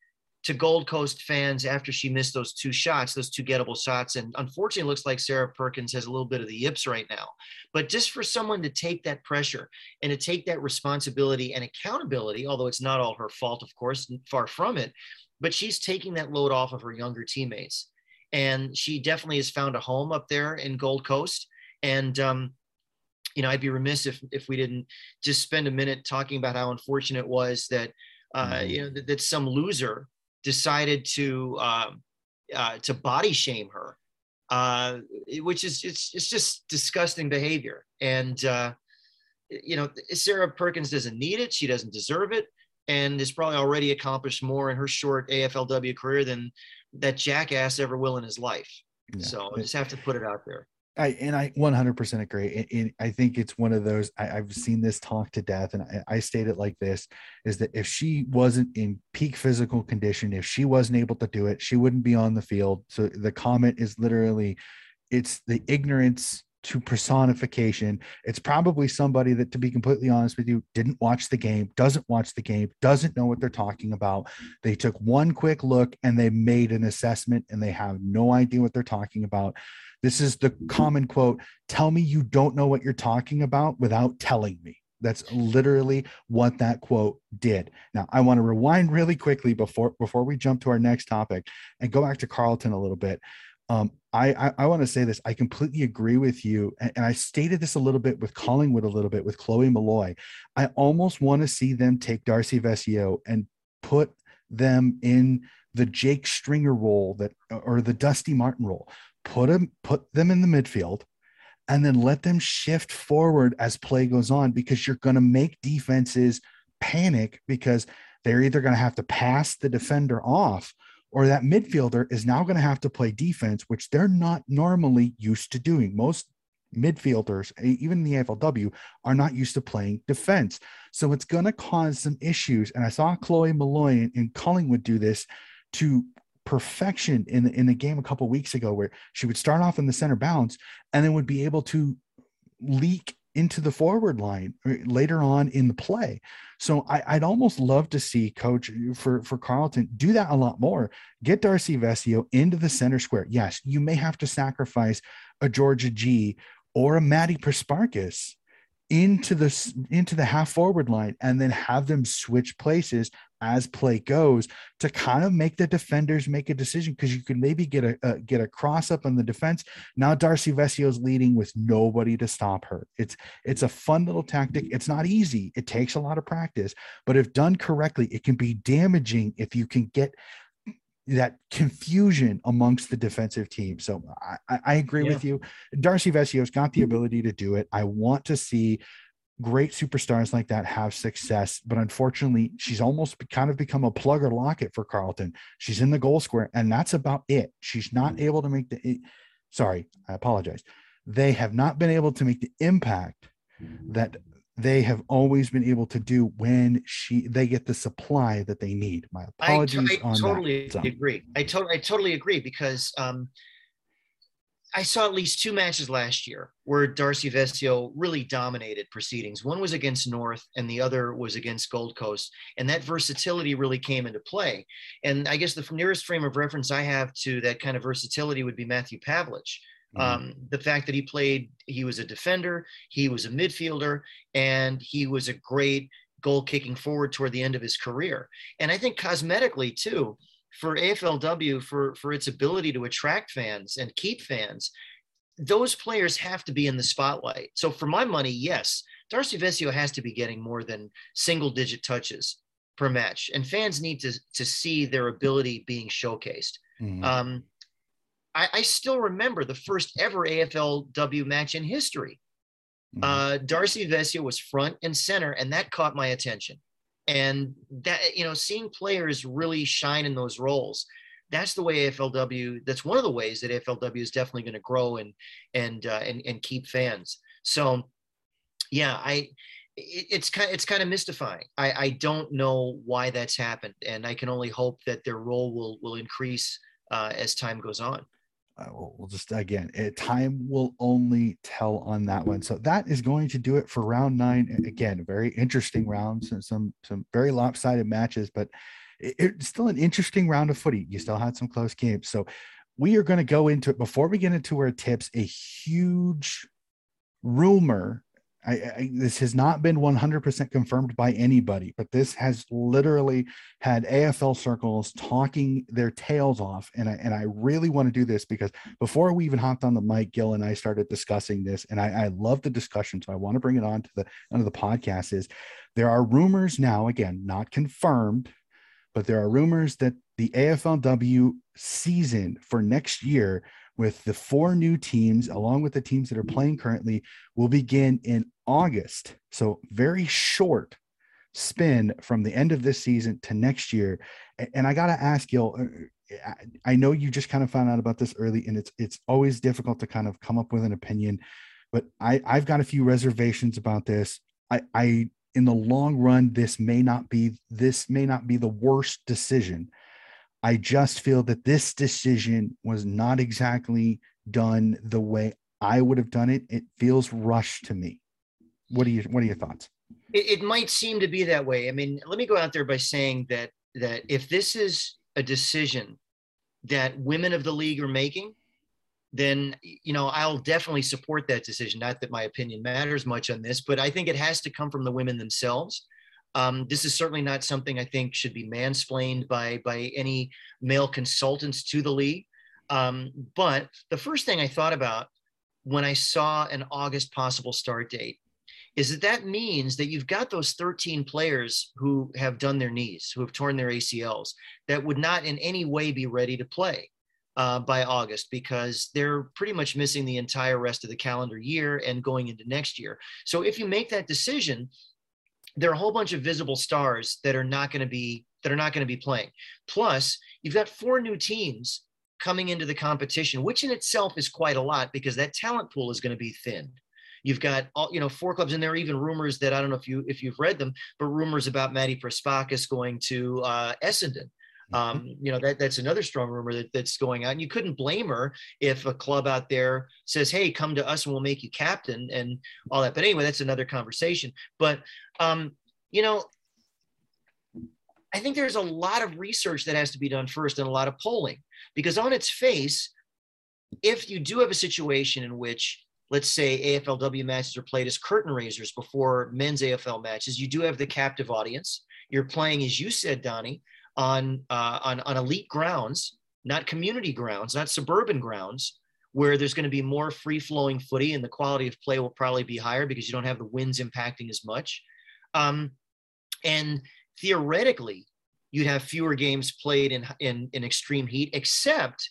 to Gold Coast fans after she missed those two shots, those two gettable shots. And unfortunately, looks like Sarah Perkins has a little bit of the yips right now. But just for someone to take that pressure and to take that responsibility and accountability, although it's not all her fault, of course, far from it, but she's taking that load off of her younger teammates and she definitely has found a home up there in Gold Coast. And um, you know, I'd be remiss if if we didn't just spend a minute talking about how unfortunate it was that uh, mm-hmm. you know that, that, some loser decided to uh, uh, to body shame her, uh, which is it's it's just disgusting behavior. And uh, you know, Sarah Perkins doesn't need it; she doesn't deserve it, and has probably already accomplished more in her short AFLW career than that jackass ever will in his life. Yeah. So I just have to put it out there. I and I 100% agree. And, and I think it's one of those. I, have seen this talk to death, and I, I state it like this: is that if she wasn't in peak physical condition, if she wasn't able to do it, she wouldn't be on the field. So the comment is literally, it's the ignorance to personification. It's probably somebody that, to be completely honest with you, didn't watch the game, doesn't watch the game, doesn't know what they're talking about. They took one quick look and they made an assessment and they have no idea what they're talking about. This is the common quote tell me you don't know what you're talking about without telling me. That's literally what that quote did. Now, I want to rewind really quickly before before we jump to our next topic and go back to Carlton a little bit. Um, I, I, want to say this. I completely agree with you. And, and, I stated this a little bit with Collingwood, a little bit with Chloe Molloy. I almost want to see them take Darcy Vescio and put them in the Jake Stringer role that, or the Dusty Martin role. Put them, put them in the midfield, and then let them shift forward as play goes on because you're going to make defenses panic because they're either going to have to pass the defender off or that midfielder is now going to have to play defense, which they're not normally used to doing. Most midfielders, even in the AFLW, are not used to playing defense. So it's going to cause some issues. And I saw Chloe Molloy in Collingwood do this to perfection in, in a game a couple weeks ago where she would start off in the center bounce and then would be able to leak into the forward line uh, later on in the play. So I, would almost love to see coach uh, for, for Carlton do that a lot more. Get Darcy Vescio into the center square. Yes, you may have to sacrifice a Georgia Gee or a Maddie Prespakis into the into the half forward line and then have them switch places as play goes to kind of make the defenders make a decision because you can maybe get a, a, get a cross up on the defense. Now Darcy Vescio's leading with nobody to stop her. It's it's a fun little tactic. It's not easy. It takes a lot of practice, but if done correctly, it can be damaging if you can get that confusion amongst the defensive team. So I, I agree yeah. with you. Darcy Vescio's got the ability to do it. I want to see great superstars like that have success, but unfortunately, she's almost kind of become a plug or locket for Carlton. She's in the goal square, and that's about it. She's not able to make the. Sorry, I apologize. They have not been able to make the impact that they have always been able to do when she they get the supply that they need. My apologies I, I on totally that. agree. I totally I totally agree because um, I saw at least two matches last year where Darcy Vescio really dominated proceedings. One was against North, and the other was against Gold Coast, and that versatility really came into play. And I guess the nearest frame of reference I have to that kind of versatility would be Matthew Pavlich Mm-hmm. Um, the fact that he played, he was a defender, he was a midfielder, and he was a great goal kicking forward toward the end of his career. And I think cosmetically too, for AFLW, for for its ability to attract fans and keep fans, those players have to be in the spotlight. So for my money, yes, Darcy Vescio has to be getting more than single digit touches per match, and fans need to to see their ability being showcased. Mm-hmm. Um, I, I still remember the first ever AFLW match in history. Mm-hmm. Uh, Darcy Vescio was front and center, and that caught my attention. And that, you know, seeing players really shine in those roles, that's the way AFLW, that's one of the ways that AFLW is definitely going to grow and, and, uh, and, and keep fans. So, yeah, I, it's kind it's kind of mystifying. I, I don't know why that's happened, and I can only hope that their role will will increase uh, as time goes on we'll, we'll, just again it, eh, time will only tell on that one. So that is going to do it for round nine. Again very interesting rounds and some some very lopsided matches but it, it's still an interesting round of footy. You still had some close games. So we are going to go into it. Before we get into our tips a huge rumor I, I, this has not been 100% confirmed by anybody, but this has literally had AFL circles talking their tails off. And I, and I really want to do this because before we even hopped on the mic, Gil and I started discussing this, and I, I love the discussion. So I want to bring it on to the onto the podcast. Is there are rumors now, again, not confirmed, but there are rumors that the AFLW season for next year with the four new teams, along with the teams that are playing currently, will begin in August. So, very short spin from the end of this season to next year. And I got to ask you, uh, I know you just kind of found out about this early, and it's it's always difficult to kind of come up with an opinion, but I I've got a few reservations about this. I I in the long run, this may not be this may not be the worst decision I just feel that this decision was not exactly done the way I would have done it. It feels rushed to me. What are you what are your thoughts? It, it might seem to be that way. I mean, let me go out there by saying that that if this is a decision that women of the league are making, then you know I'll definitely support that decision. Not that my opinion matters much on this, but I think it has to come from the women themselves. Um, this is certainly not something I think should be mansplained by by any male consultants to the league. Um, but the first thing I thought about when I saw an August possible start date is that that means that you've got those 13 players who have done their knees, who have torn their ACLs, that would not in any way be ready to play uh, by August because they're pretty much missing the entire rest of the calendar year and going into next year. So if you make that decision, there are a whole bunch of visible stars that are not going to be that are not going to be playing. Plus, you've got four new teams coming into the competition, which in itself is quite a lot because that talent pool is going to be thin. You've got all, you know, four clubs, and there are even rumors that I don't know if you if you've read them, but rumors about Maddie Prespakis going to uh, Essendon. Mm-hmm. Um, you know that that's another strong rumor that, that's going out, and you couldn't blame her if a club out there says, "Hey, come to us and we'll make you captain," and all that. But anyway, that's another conversation. But um, you know, I think there's a lot of research that has to be done first and a lot of polling because on its face, if you do have a situation in which let's say AFLW matches are played as curtain raisers before men's AFL matches, you do have the captive audience. You're playing, as you said, Donnie, on uh, on on elite grounds, not community grounds, not suburban grounds, where there's going to be more free flowing footy and the quality of play will probably be higher because you don't have the winds impacting as much. Um, and theoretically, you'd have fewer games played in, in, in extreme heat, except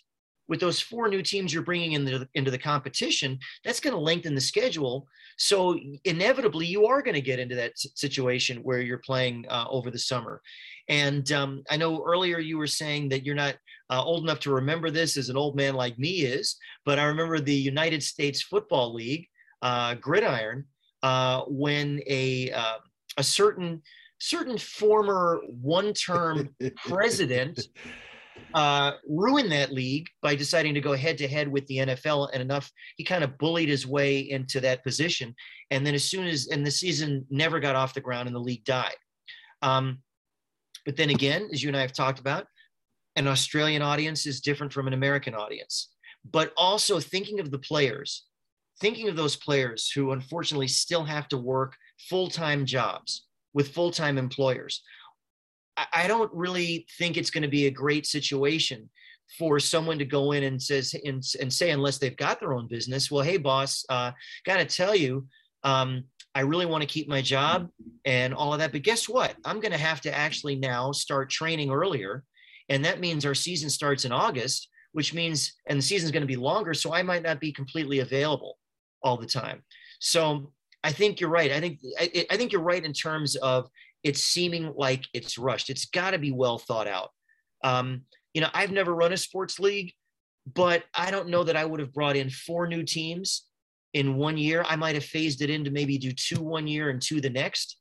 with those four new teams you're bringing in the, into the competition, that's going to lengthen the schedule. So inevitably, you are going to get into that situation where you're playing uh, over the summer. And um, I know earlier you were saying that you're not uh, old enough to remember this as an old man like me is, but I remember the United States Football League, uh, Gridiron, uh, when a uh, a certain certain former one-term president uh, ruined that league by deciding to go head to head with the NFL and enough he kind of bullied his way into that position and then as soon as and the season never got off the ground and the league died um, but then again as you and I have talked about an Australian audience is different from an American audience but also thinking of the players thinking of those players who unfortunately still have to work full-time jobs with full-time employers. I don't really think it's going to be a great situation for someone to go in and says and, and say unless they've got their own business well hey boss uh, got to tell you um, i really want to keep my job and all of that but guess what i'm going to have to actually now start training earlier and that means our season starts in august which means and the season's going to be longer so i might not be completely available all the time so I think you're right. I think I, I think you're right in terms of it's seeming like it's rushed. It's got to be well thought out. Um, you know, I've never run a sports league, but I don't know that I would have brought in four new teams in one year. I might have phased it in to maybe do two one year and two the next.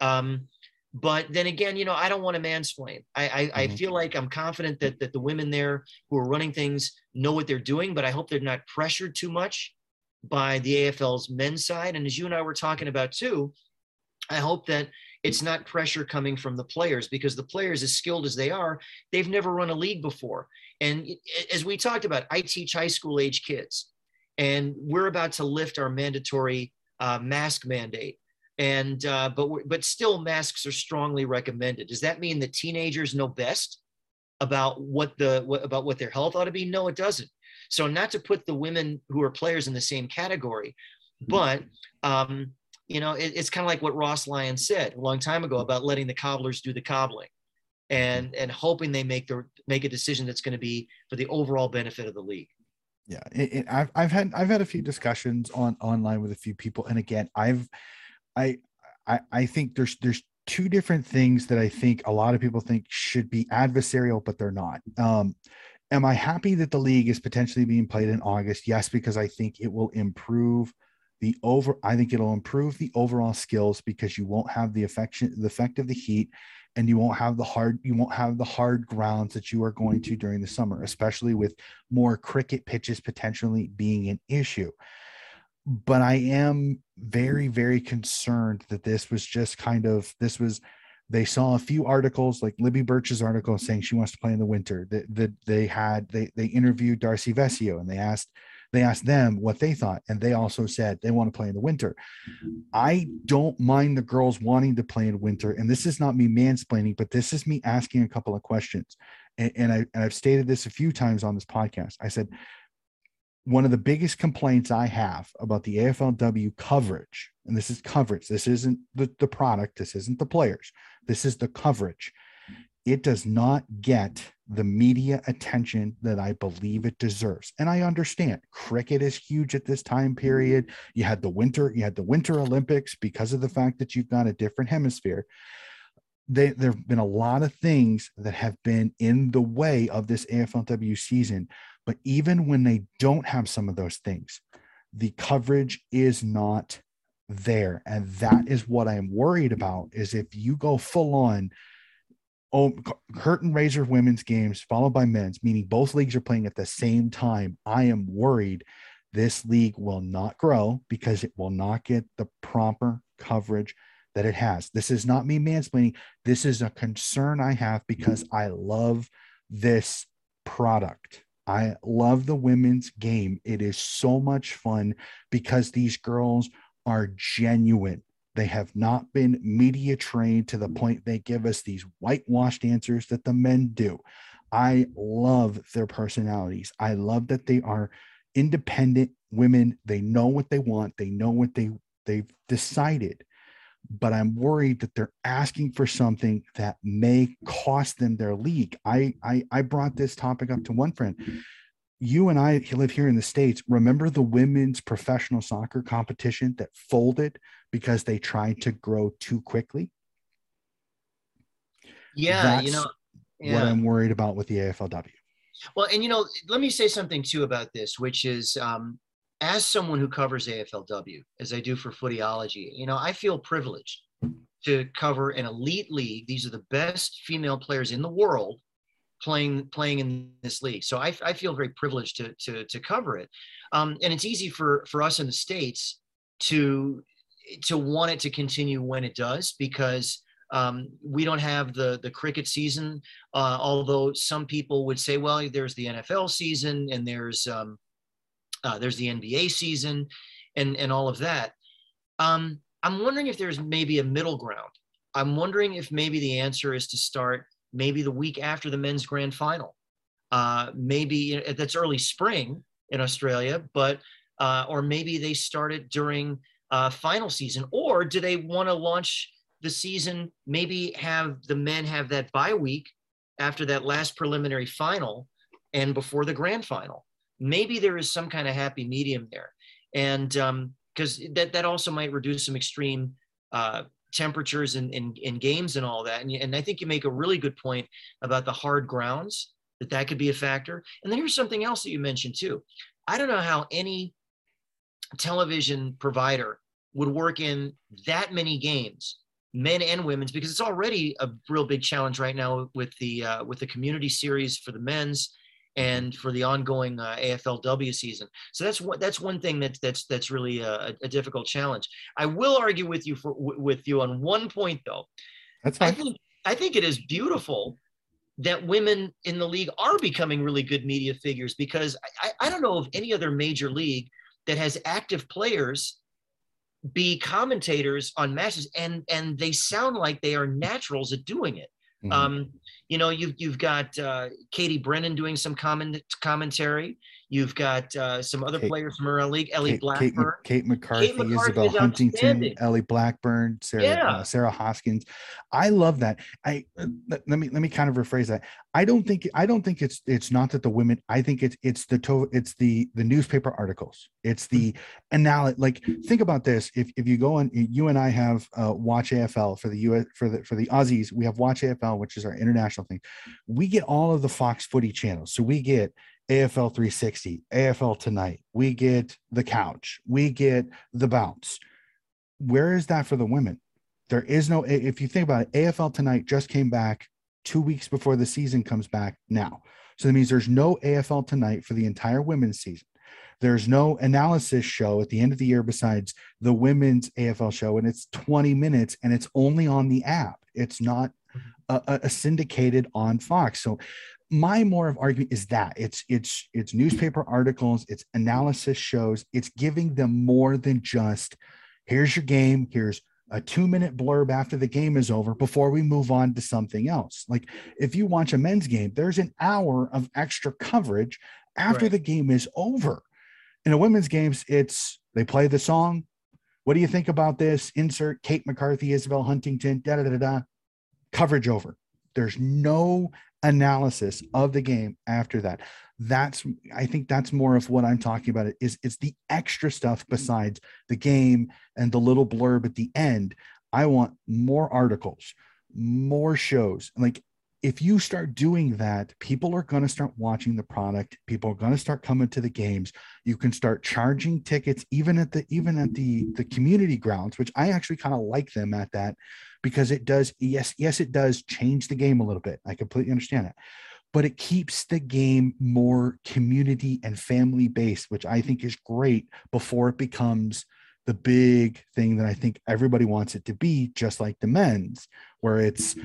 Um, but then again, you know, I don't want to mansplain. I, I, mm-hmm. I, feel like I'm confident that that the women there who are running things know what they're doing, but I hope they're not pressured too much by the AFL's men's side. And as you and I were talking about too, I hope that it's not pressure coming from the players because the players, as skilled as they are, they've never run a league before. And as we talked about, I teach high school age kids, and we're about to lift our mandatory uh, mask mandate. And uh, but but still, masks are strongly recommended. Does that mean that teenagers know best about what the what, about what their health ought to be? No, it doesn't. So not to put the women who are players in the same category, but um, you know, it, it's kind of like what Ross Lyon said a long time ago about letting the cobblers do the cobbling, and and hoping they make the make a decision that's going to be for the overall benefit of the league. Yeah, it, it, I've I've had I've had a few discussions on online with a few people, and again, I've I I I think there's there's two different things that I think a lot of people think should be adversarial, but they're not. Um, Am I happy that the league is potentially being played in August? Yes, because I think it will improve the over. I think it'll improve the overall skills because you won't have the affection, the effect of the heat, and you won't have the hard. You won't have the hard grounds that you are going to during the summer, especially with more cricket pitches potentially being an issue. But I am very, very concerned that this was just kind of this was they saw a few articles like libby birch's article saying she wants to play in the winter that the, they had they they interviewed darcy vescio and they asked they asked them what they thought and they also said they want to play in the winter i don't mind the girls wanting to play in winter and this is not me mansplaining but this is me asking a couple of questions and, and I, and i've stated this a few times on this podcast i said one of the biggest complaints I have about the AFLW coverage, and this is coverage, this isn't the, the product, this isn't the players, this is the coverage. It does not get the media attention that I believe it deserves. And I understand cricket is huge at this time period. You had the winter, you had the winter Olympics because of the fact that you've got a different hemisphere. they, there have been a lot of things that have been in the way of this AFLW season. But even when they don't have some of those things, the coverage is not there. And that is what I'm worried about is if you go full on oh, curtain raiser women's games followed by men's, meaning both leagues are playing at the same time, I am worried this league will not grow because it will not get the proper coverage that it has. This is not me mansplaining. This is a concern I have because I love this product. I love the women's game. It is so much fun because these girls are genuine. They have not been media trained to the mm. point they give us these whitewashed answers that the men do. I love their personalities. I love that they are independent women. They know what they want. They know what they they've decided. But I'm worried that they're asking for something that may cost them their league. I I, I brought this topic up to one friend. You and I live here in the States. Remember the women's professional soccer competition that folded because they tried to grow too quickly? Yeah, That's you know yeah. what I'm worried about with the AFLW. Well, and you know, let me say something too about this, which is um, as someone who covers AFLW, as I do for Footyology, you know, I feel privileged to cover an elite league. These are the best female players in the world playing playing in this league. So I, I feel very privileged to to, to cover it, um, and it's easy for for us in the states to to want it to continue when it does because um, we don't have the the cricket season, uh, although some people would say, well, there's the NFL season and there's um, uh, there's the NBA season, and and all of that. Um, I'm wondering if there's maybe a middle ground. I'm wondering if maybe the answer is to start maybe the week after the men's grand final. Uh, maybe that's early spring in Australia, but uh, or maybe they started during uh, final season, or do they want to launch the season, maybe have the men have that bye week after that last preliminary final and before the grand final. Maybe there is some kind of happy medium there. And because um, that, that also might reduce some extreme uh, temperatures in, in, in, games and all that. And, and I think you make a really good point about the hard grounds, that that could be a factor. And then here's something else that you mentioned too. I don't know how any television provider would work in that many games men and women's because it's already a real big challenge right now with the uh, with the community series for the men's and for the ongoing uh, AFLW season. So that's what that's one thing that's that's that's really a, a, difficult challenge. I will argue with you for with you on one point though. That's fine. I think I think it is beautiful that women in the league are becoming really good media figures because I, I don't know of any other major league that has active players be commentators on matches and and they sound like they are naturals at doing it mm-hmm. um you know you've you've got uh, katie brennan doing some comment commentary You've got uh, some other Kate, players from around league, Ellie Kate, Blackburn, Kate, Kate, McCarthy, Kate McCarthy Isabel Huntington, Ellie Blackburn, Sarah, yeah. uh, Sarah Hoskins. I love that. I uh, let, let, me let me kind of rephrase that. I don't think I don't think it's it's not that the women. I think it's it's the to, it's the the newspaper articles. It's the analysis. Like think about this. If if you go on, you and I have uh, Watch AFL for the US for the for the Aussies. We have Watch AFL, which is our international thing. We get all of the Fox Footy channels. So we get AFL 360, AFL Tonight. We get the couch. We get the bounce. Where is that for the women? There is no, if you think about it, AFL Tonight just came back two weeks before the season comes back now. So that means there's no AFL Tonight for the entire women's season. There's no analysis show at the end of the year besides the women's AFL show, and it's 20 minutes and it's only on the app. It's not a, a syndicated on Fox. So my more of argument is that it's it's it's newspaper articles it's analysis shows it's giving them more than just here's your game here's a two minute blurb after the game is over before we move on to something else like if you watch a men's game there's an hour of extra coverage after right. the game is over in a women's games it's they play the song what do you think about this insert kate mccarthy isabel huntington da da da da coverage over there's no analysis of the game after that that's i think that's more of what i'm talking about it is it's the extra stuff besides the game and the little blurb at the end i want more articles more shows. Like if you start doing that, people are going to start watching the product. People are going to start coming to the games. You can start charging tickets even at the even at the the community grounds, which I actually kind of like them at that because it does yes yes it does change the game a little bit. I completely understand that. But it keeps the game more community and family based, which I think is great before it becomes the big thing that I think everybody wants it to be, just like the men's, where it's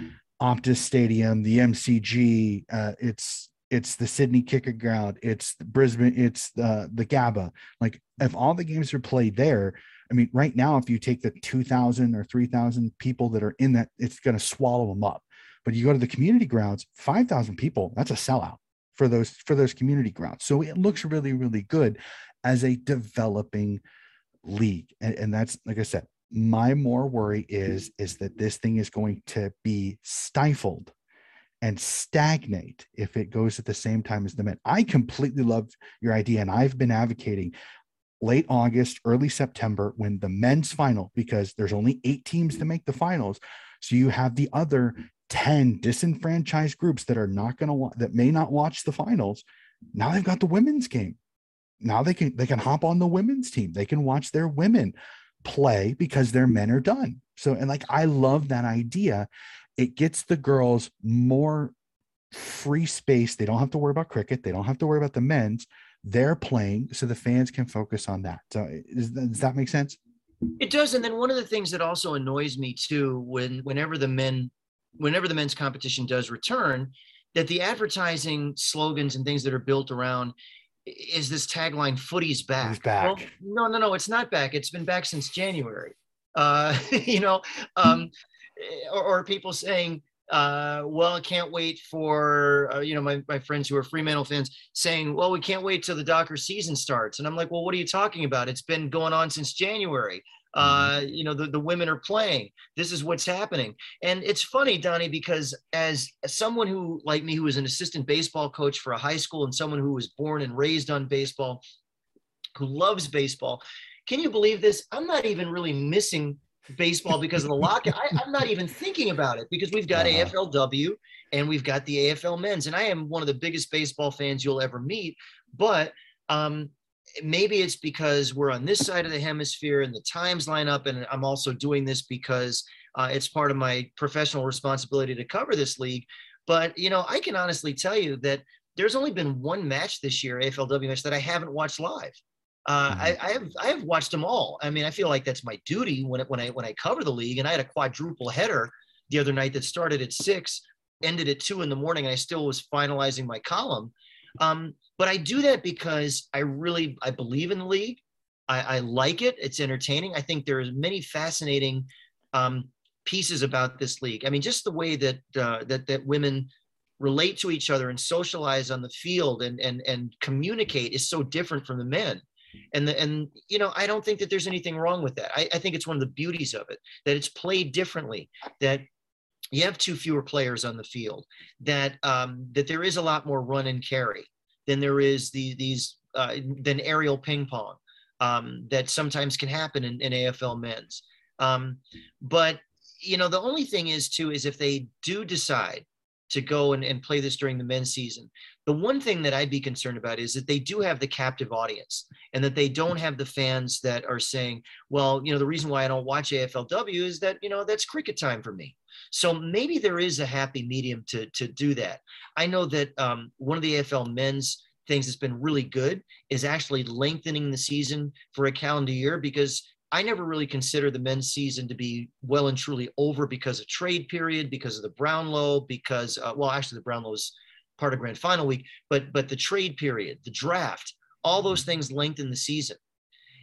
Optus Stadium, the MCG, uh, it's it's the Sydney Cricket Ground, it's Brisbane, it's the the Gabba. Like if all the games are played there, I mean, right now, if you take the two thousand or three thousand people that are in that, it's going to swallow them up. But you go to the community grounds, five thousand people, that's a sellout for those for those community grounds. So it looks really really good as a developing league, and, and that's like I said, my more worry is is that this thing is going to be stifled and stagnate if it goes at the same time as the men. I completely love your idea, and I've been advocating late August, early September when the men's final, because there's only eight teams to make the finals. So you have the other 10 disenfranchised groups that are not going to watch that may not watch the finals. Now they've got the women's game. Now they can they can hop on the women's team. They can watch their women play because their men are done. So, and like, I love that idea. It gets the girls more free space. They don't have to worry about cricket. They don't have to worry about the men's. They're playing so the fans can focus on that. So, is, does that make sense? It does. And then one of the things that also annoys me too, when whenever the men, whenever the men's competition does return, that the advertising slogans and things that are built around is this tagline footy's back. He's back. Well, no, no, no, it's not back. It's been back since January. Uh, you know, um, or, or, people saying, uh, well, I can't wait for, uh, you know, my, my friends who are Fremantle fans saying, well, we can't wait till the Docker season starts. And I'm like, well, what are you talking about? It's been going on since January. Mm-hmm. uh, you know, the, the women are playing. This is what's happening. And it's funny, Donnie, because as, as someone who, like me, who was an assistant baseball coach for a high school and someone who was born and raised on baseball, who loves baseball, can you believe this? I'm not even really missing baseball because of the lockout. I, am not even thinking about it because we've got uh-huh. AFLW and we've got the AFL men's. And I am one of the biggest baseball fans you'll ever meet. But um, maybe it's because we're on this side of the hemisphere and the times line up and i'm also doing this because uh, it's part of my professional responsibility to cover this league but you know i can honestly tell you that there's only been one match this year aflw match that i haven't watched live uh, mm-hmm. I, I, have I have watched them all. I mean, I feel like that's my duty when it, when I when I cover the league. And I had a quadruple header the other night that started at six, ended at two in the morning, and I still was finalizing my column. Um, but I do that because I really I believe in the league. I, I like it. It's entertaining. I think there are many fascinating um, pieces about this league. I mean, just the way that uh, that that women relate to each other and socialize on the field and and and communicate is so different from the men. And the, and you know, I don't think that there's anything wrong with that. I, I think it's one of the beauties of it that it's played differently. That you have two fewer players on the field. That um, that there is a lot more run and carry than there is the, these uh, than aerial ping pong um, that sometimes can happen in, in AFL men's. Um, but you know, the only thing is too is if they do decide to go and, and play this during the men's season. The one thing that I'd be concerned about is that they do have the captive audience and that they don't have the fans that are saying, well, you know, the reason why I don't watch AFLW is that, you know, that's cricket time for me. So maybe there is a happy medium to, to do that. I know that um, one of the AFL men's things that's been really good is actually lengthening the season for a calendar year because I never really consider the men's season to be well and truly over because of trade period, because of the Brownlow, because uh, well, actually the Brownlow is part of Grand Final week, but but the trade period, the draft, all those things lengthen the season.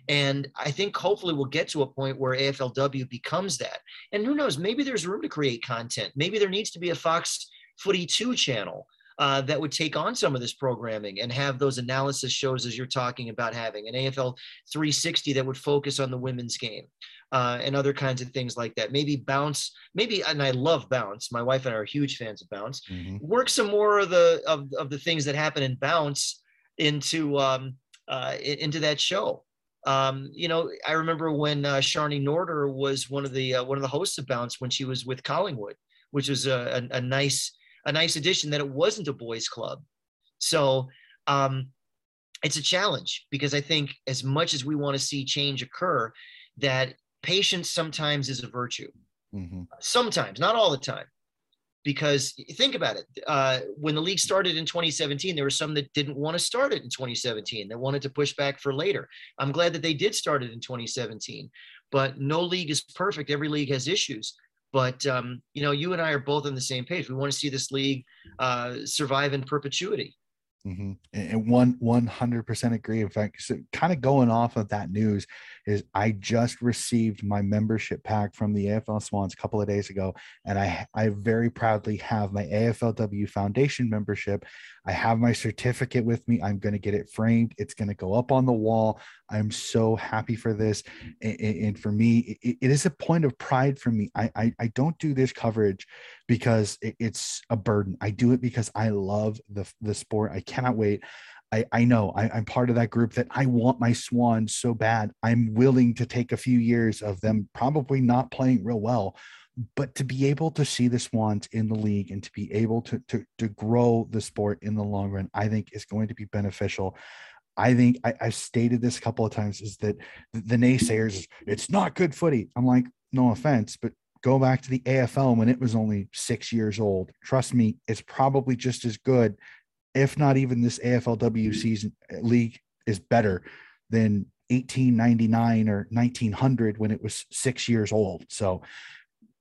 And I think hopefully we'll get to a point where AFLW becomes that. And who knows, maybe there's room to create content. Maybe there needs to be a Fox Footy 2 channel uh, that would take on some of this programming and have those analysis shows as you're talking about having an AFL 360 that would focus on the women's game uh, and other kinds of things like that. Maybe bounce, maybe, and I love bounce. My wife and I are huge fans of bounce. Mm-hmm. Work some more of the of, of the things that happen in bounce into um, uh, into that show. Um, you know, I remember when uh, Sharni Norder was one of the uh, one of the hosts of Bounce when she was with Collingwood which was a, a, a nice a nice addition that it wasn't a boys club. So um, it's a challenge because I think as much as we want to see change occur, that patience sometimes is a virtue. Mm-hmm. Sometimes, not all the time. Because think about it. Uh, when the league started in 2017, there were some that didn't want to start it in 2017. They wanted to push back for later. I'm glad that they did start it in 2017. But no league is perfect. Every league has issues. But um, you know, you and I are both on the same page. We want to see this league uh, survive in perpetuity. Mm-hmm. And one one hundred percent agree. In fact, so kind of going off of that news is I just received my membership pack from the AFL Swans a couple of days ago, and I I very proudly have my AFLW Foundation membership. I have my certificate with me. I'm going to get it framed. It's going to go up on the wall. I'm so happy for this, and, and for me, it, it is a point of pride for me. I, I I don't do this coverage because it, it's a burden. I do it because I love the the sport. I cannot wait. I, I know I, am part of that group that I want my Swans so bad. I'm willing to take a few years of them probably not playing real well, but to be able to see the Swans in the league and to be able to, to, to grow the sport in the long run, I think is going to be beneficial. I think I, have stated this a couple of times is that the naysayers, it's not good footy. I'm like, no offense, but go back to the AFL when it was only six years old. Trust me, it's probably just as good if not even this AFLW season uh, league is better than 1899 or 1900 when it was six years old. So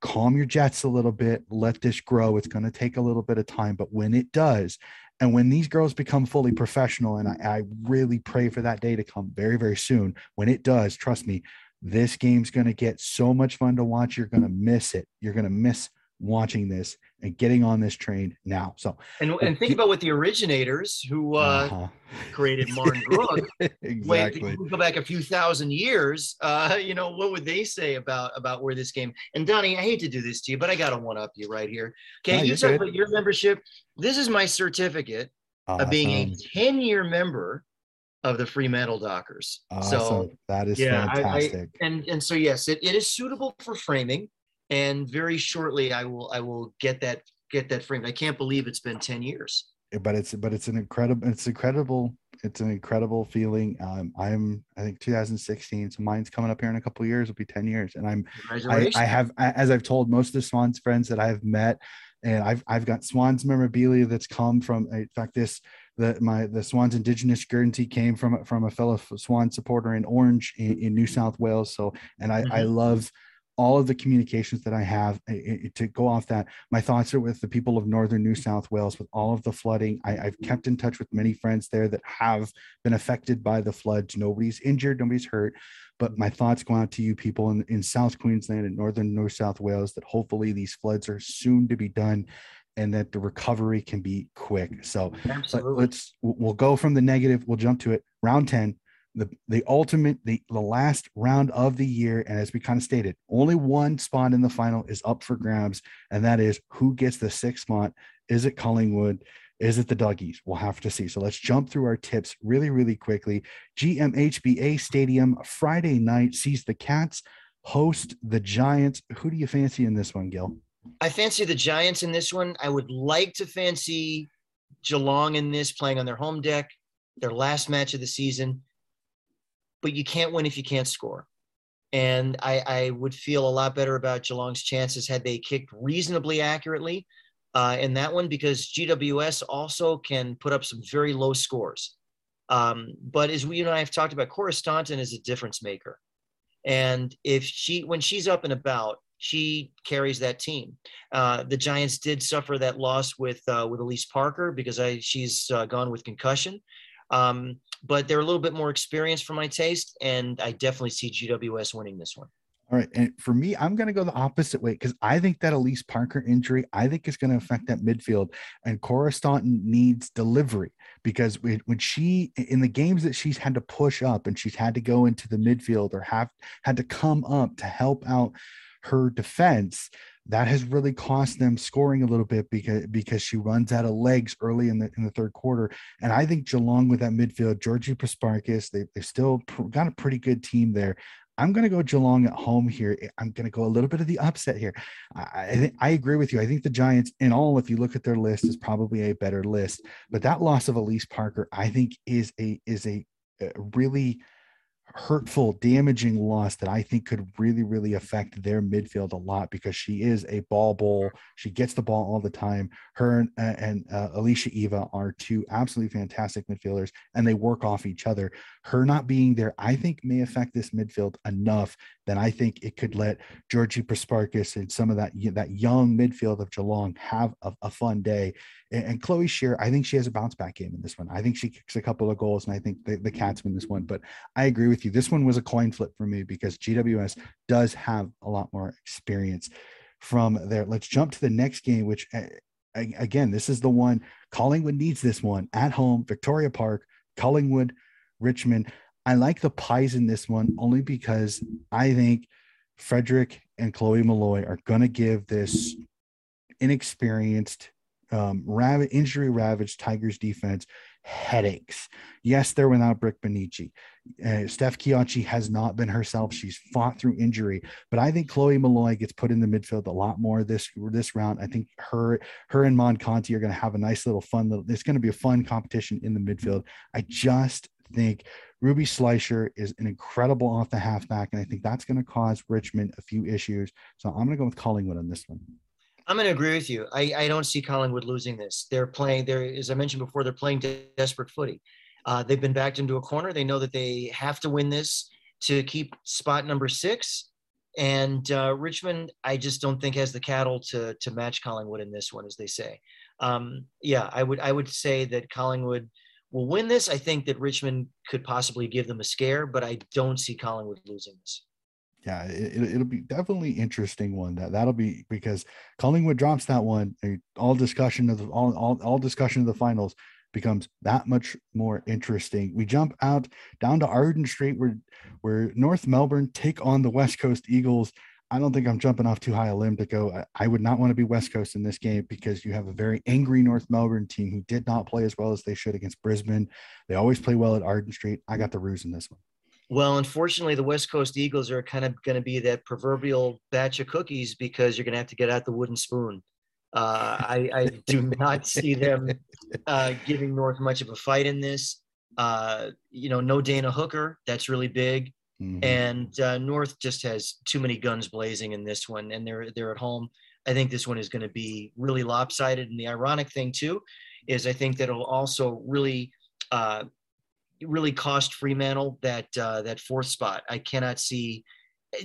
calm your jets a little bit, let this grow. It's going to take a little bit of time, but when it does, and when these girls become fully professional, and I, I really pray for that day to come very, very soon, when it does, trust me, this game's going to get so much fun to watch. You're going to miss it. You're going to miss watching this and getting on this train now. So and, and think about what the originators who uh, uh-huh. created Marngrook. exactly. Go back a few thousand years. Uh, you know what would they say about about where this game? And Donnie, I hate to do this to you, but I got to one up you right here. Okay, no, you talk about your membership. This is my certificate awesome. of being a ten year member of the Fremantle Dockers. Awesome. So that is yeah, fantastic. I, I, and and so yes, it, it is suitable for framing and very shortly I will I will get that get that framed. I can't believe it's been 10 years. But it's but it's an incredible it's incredible it's an incredible feeling. Um, I'm I think 2016, so mine's coming up here in a couple years. It'll be 10 years, and I'm I, I have as I've told most of the Swans friends that I've met, and I've I've got Swans memorabilia that's come from. In fact, this the my the Swans Indigenous Guernsey came from from a fellow Swan supporter in Orange in, in New mm-hmm. South Wales. So, and I mm-hmm. I love all of the communications that I have eh, eh, eh, to go off that. My thoughts are with the people of northern New South Wales with all of the flooding. I, have mm-hmm. kept in touch with many friends there that have been affected by the floods. Nobody's injured, nobody's hurt, but my thoughts go out to you people in, in South Queensland and northern New South Wales that hopefully these floods are soon to be done and that the recovery can be quick. Mm-hmm. So let's we'll go from the negative, we'll jump to it. Round 10, the the ultimate the the last round of the year and as we kind of stated only one spot in the final is up for grabs and that is who gets the sixth spot. Is it collingwood? Is it the duggies? We'll have to see. So let's jump through our tips really really quickly. Gmhba stadium friday night sees the cats host the giants. Who do you fancy in this one gil i fancy the giants in this one i would like to fancy geelong in this playing on their home deck their last match of the season but you can't win if you can't score. And I, I would feel a lot better about Geelong's chances had they kicked reasonably accurately uh, in that one because GWS also can put up some very low scores. Um, but as we you and I have talked about, Cora Staunton is a difference maker. And if she, when she's up and about, she carries that team. Uh, the Giants did suffer that loss with uh, with Elise Parker because I, she's uh, gone with concussion. Um, but they're a little bit more experienced for my taste, and I definitely see GWS winning this one. All right. And for me, I'm going to go the opposite way because I think that Elise Parker injury, I think is going to affect that midfield. And Cora Staunton needs delivery because when she, in the games that she's had to push up and she's had to go into the midfield or have had to come up to help out her defense, that has really cost them scoring a little bit because because she runs out of legs early in the in the third quarter. And I think Geelong with that midfield, Georgie Prespakis, they they still got a pretty good team there. I'm going to go Geelong at home here. I'm going to go a little bit of the upset here. I, I, I agree with you. I think the Giants, in all, if you look at their list, is probably a better list. But that loss of Elise Parker, I think, is a is a really hurtful, damaging loss that I think could really, really affect their midfield a lot because she is a ball bull. She gets the ball all the time. Her and, uh, and uh, Alicia Eva are two absolutely fantastic midfielders, and they work off each other. Her not being there, I think, may affect this midfield enough that I think it could let Georgie Prespakis and some of that that young midfield of Geelong have a, a fun day. And, and, Chloe Scheer, I think she has a bounce back game in this one. I think she kicks a couple of goals, and I think the, the Cats win this one. But I agree with you. This one was a coin flip for me because GWS does have a lot more experience from there. Let's jump to the next game, which eh, again, this is the one Collingwood needs this one at home, Victoria Park, Collingwood, Richmond. I like the pies in this one only because I think Frederick and Chloe Molloy are going to give this inexperienced, um, rav- injury ravaged Tigers defense headaches. Yes, they're without Brooke Benici. Uh, Steph Chiocci has not been herself. She's fought through injury, but I think Chloe Molloy gets put in the midfield a lot more this this round. I think her her and Mon Conti are going to have a nice little fun. Little, it's going to be a fun competition in the midfield. I just think Ruby Schleicher is an incredible off the halfback, and I think that's going to cause Richmond a few issues. So I'm going to go with Collingwood on this one. I'm going to agree with you. I, I don't see Collingwood losing this. They're playing, they're, as I mentioned before, they're playing desperate footy. Uh, they've been backed into a corner. They know that they have to win this to keep spot number six. And uh, Richmond, I just don't think has the cattle to to match Collingwood in this one, as they say. Um, yeah, I would I would say that Collingwood will win this. I think that Richmond could possibly give them a scare, but I don't see Collingwood losing this. Yeah, it, will be definitely interesting one. That that'll be because Collingwood drops that one. All discussion of the all, all all discussion of the finals becomes that much more interesting. We jump out down to Arden Street where where North Melbourne take on the West Coast Eagles. I don't think I'm jumping off too high a limb to go. I, I, would not want to be West Coast in this game because you have a very angry North Melbourne team who did not play as well as they should against Brisbane. They always play well at Arden Street. I got the Roos in this one. Well, unfortunately, the West Coast Eagles are kind of going to be that proverbial batch of cookies because you're going to have to get out the wooden spoon. Uh, I, I, do not see them uh, giving North much of a fight in this. Uh, you know, no Dana Hooker. That's really big. Mm-hmm. And uh, North just has too many guns blazing in this one, and they're they're at home. I think this one is going to be really lopsided. And the ironic thing too is I think that it'll also really uh, really cost Fremantle that uh, that fourth spot. I cannot see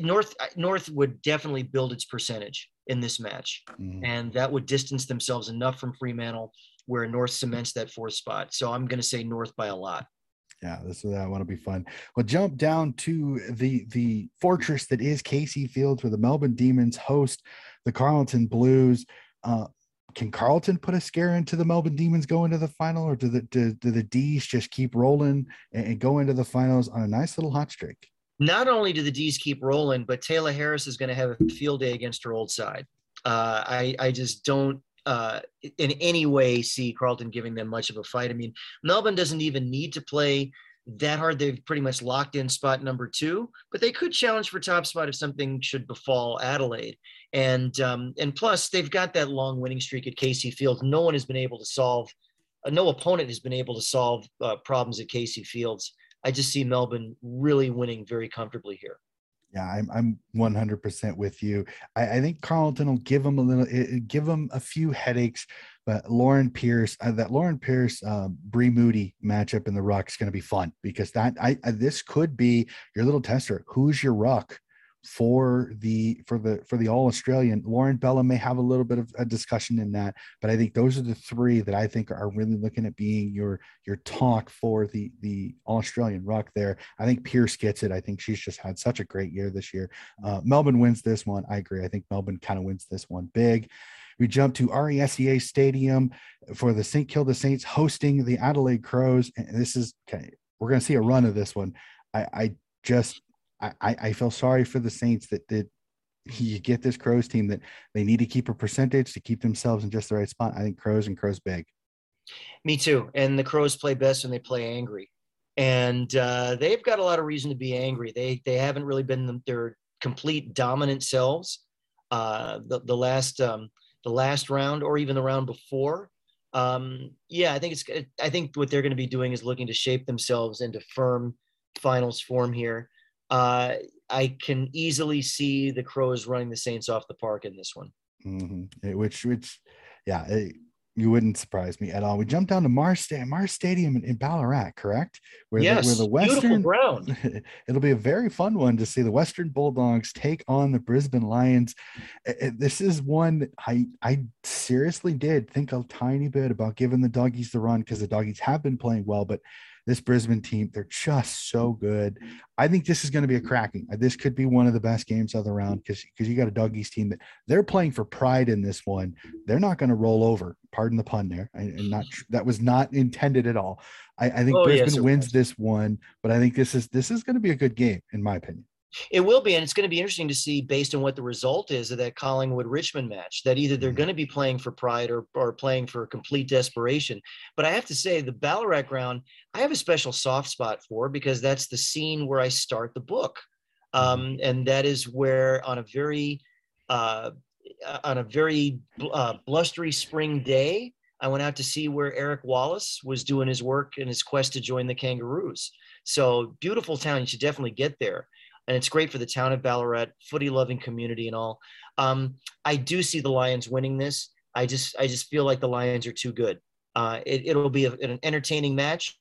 North North would definitely build its percentage in this match, mm-hmm. and that would distance themselves enough from Fremantle where North cements that fourth spot. So I'm going to say North by a lot yeah this is that want to be fun. Well jump down to the the fortress that is Casey Fields where the Melbourne Demons host the Carlton Blues. Uh can Carlton put a scare into the Melbourne Demons go into the final or do the do, do the D's just keep rolling and, and go into the finals on a nice little hot streak? Not only do the D's keep rolling but Tayla Harris is going to have a field day against her old side. Uh, I, I just don't uh, in any way see Carlton giving them much of a fight. I mean, Melbourne doesn't even need to play that hard. They've pretty much locked in spot number two, but they could challenge for top spot if something should befall Adelaide. And um, and plus, they've got that long winning streak at Casey Fields. No one has been able to solve. Uh, no opponent has been able to solve uh, problems at Casey Fields. I just see Melbourne really winning very comfortably here. Yeah, I'm I'm 100% with you. I, I think Carlton will give him a little, give him a few headaches, but Lauren Pearce, uh, that Lauren Pearce uh, Bree Moody matchup in the ruck is going to be fun because that I, I this could be your little tester. Who's your ruck? For the for the for the all australian lauren bella may have a little bit of a discussion in that but i think those are the three that i think are really looking at being your your talk for the the australian ruck there i think Pearce gets it i think she's just had such a great year this year uh, melbourne wins this one i agree i think melbourne kind of wins this one big we jump to RSEA Stadium for the St. Kilda Saints hosting the Adelaide Crows. And this is okay. We're going to see a run of this one. I, I just I, I feel sorry for the Saints that that you get this Crows team that they need to keep a percentage to keep themselves in just the right spot. I think Crows and Crows big. Me too. And the Crows play best when they play angry. and uh, they've got a lot of reason to be angry. They they haven't really been their complete dominant selves. Uh, the the last um, the last round or even the round before. Um, yeah, I think it's I think what they're going to be doing is looking to shape themselves into firm finals form here. Uh, I can easily see the Crows running the Saints off the park in this one. Mm-hmm. Which, which, yeah, it, you wouldn't surprise me at all. We jumped down to Mars, Mars Stadium in, in Ballarat, correct? Where yes, the, where the Western ground. it'll be a very fun one to see the Western Bulldogs take on the Brisbane Lions. This is one I I seriously did think a tiny bit about giving the doggies the run because the doggies have been playing well, but this Brisbane team, they're just so good. I think this is going to be a cracking. Uh, this could be one of the best games of the round because because you got a Doggies team that they're playing for pride in this one. They're not going to roll over. Pardon the pun there. I, and not that was not intended at all. I, I think oh, Brisbane yes, wins this one, but I think this is this is going to be a good game in my opinion. It will be, and it's going to be interesting to see based on what the result is of that Collingwood Richmond match. That either they're mm-hmm. going to be playing for pride or, or playing for complete desperation. But I have to say, the Ballarat ground, I have a special soft spot for because that's the scene where I start the book, mm-hmm. um, and that is where on a very uh, on a very uh, blustery spring day, I went out to see where Eric Wallace was doing his work and his quest to join the Kangaroos. So beautiful town. You should definitely get there and it's great for the town of Ballarat, footy loving community and all. Um, I do see the Lions winning this. I just I just feel like the Lions are too good. Uh, it, will be a, an entertaining match,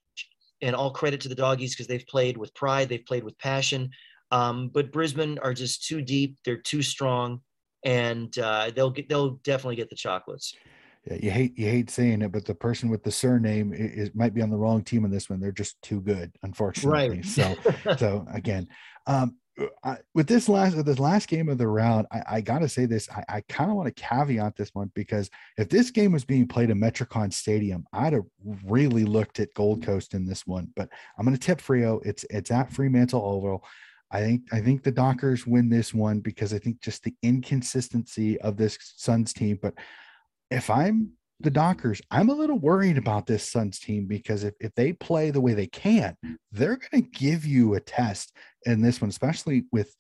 and all credit to the doggies because they've played with pride, they've played with passion. Um, but Brisbane are just too deep, they're too strong, and uh, they'll get they'll definitely get the chocolates. You hate you hate saying it, but the person with the surname is, might be on the wrong team in this one. They're just too good, unfortunately. Right. So so again, um, I, with this last with this last game of the round, I, I gotta say this. I, I kind of want to caveat this one because if this game was being played in Metricon Stadium, I'd have really looked at Gold Coast in this one. But I'm gonna tip Freo. It's it's at Fremantle Oval. I think I think the Dockers win this one because I think just the inconsistency of this Suns team. But if I'm the Dockers, I'm a little worried about this Suns team because if, if they play the way they can, they're going to give you a test in this one, especially with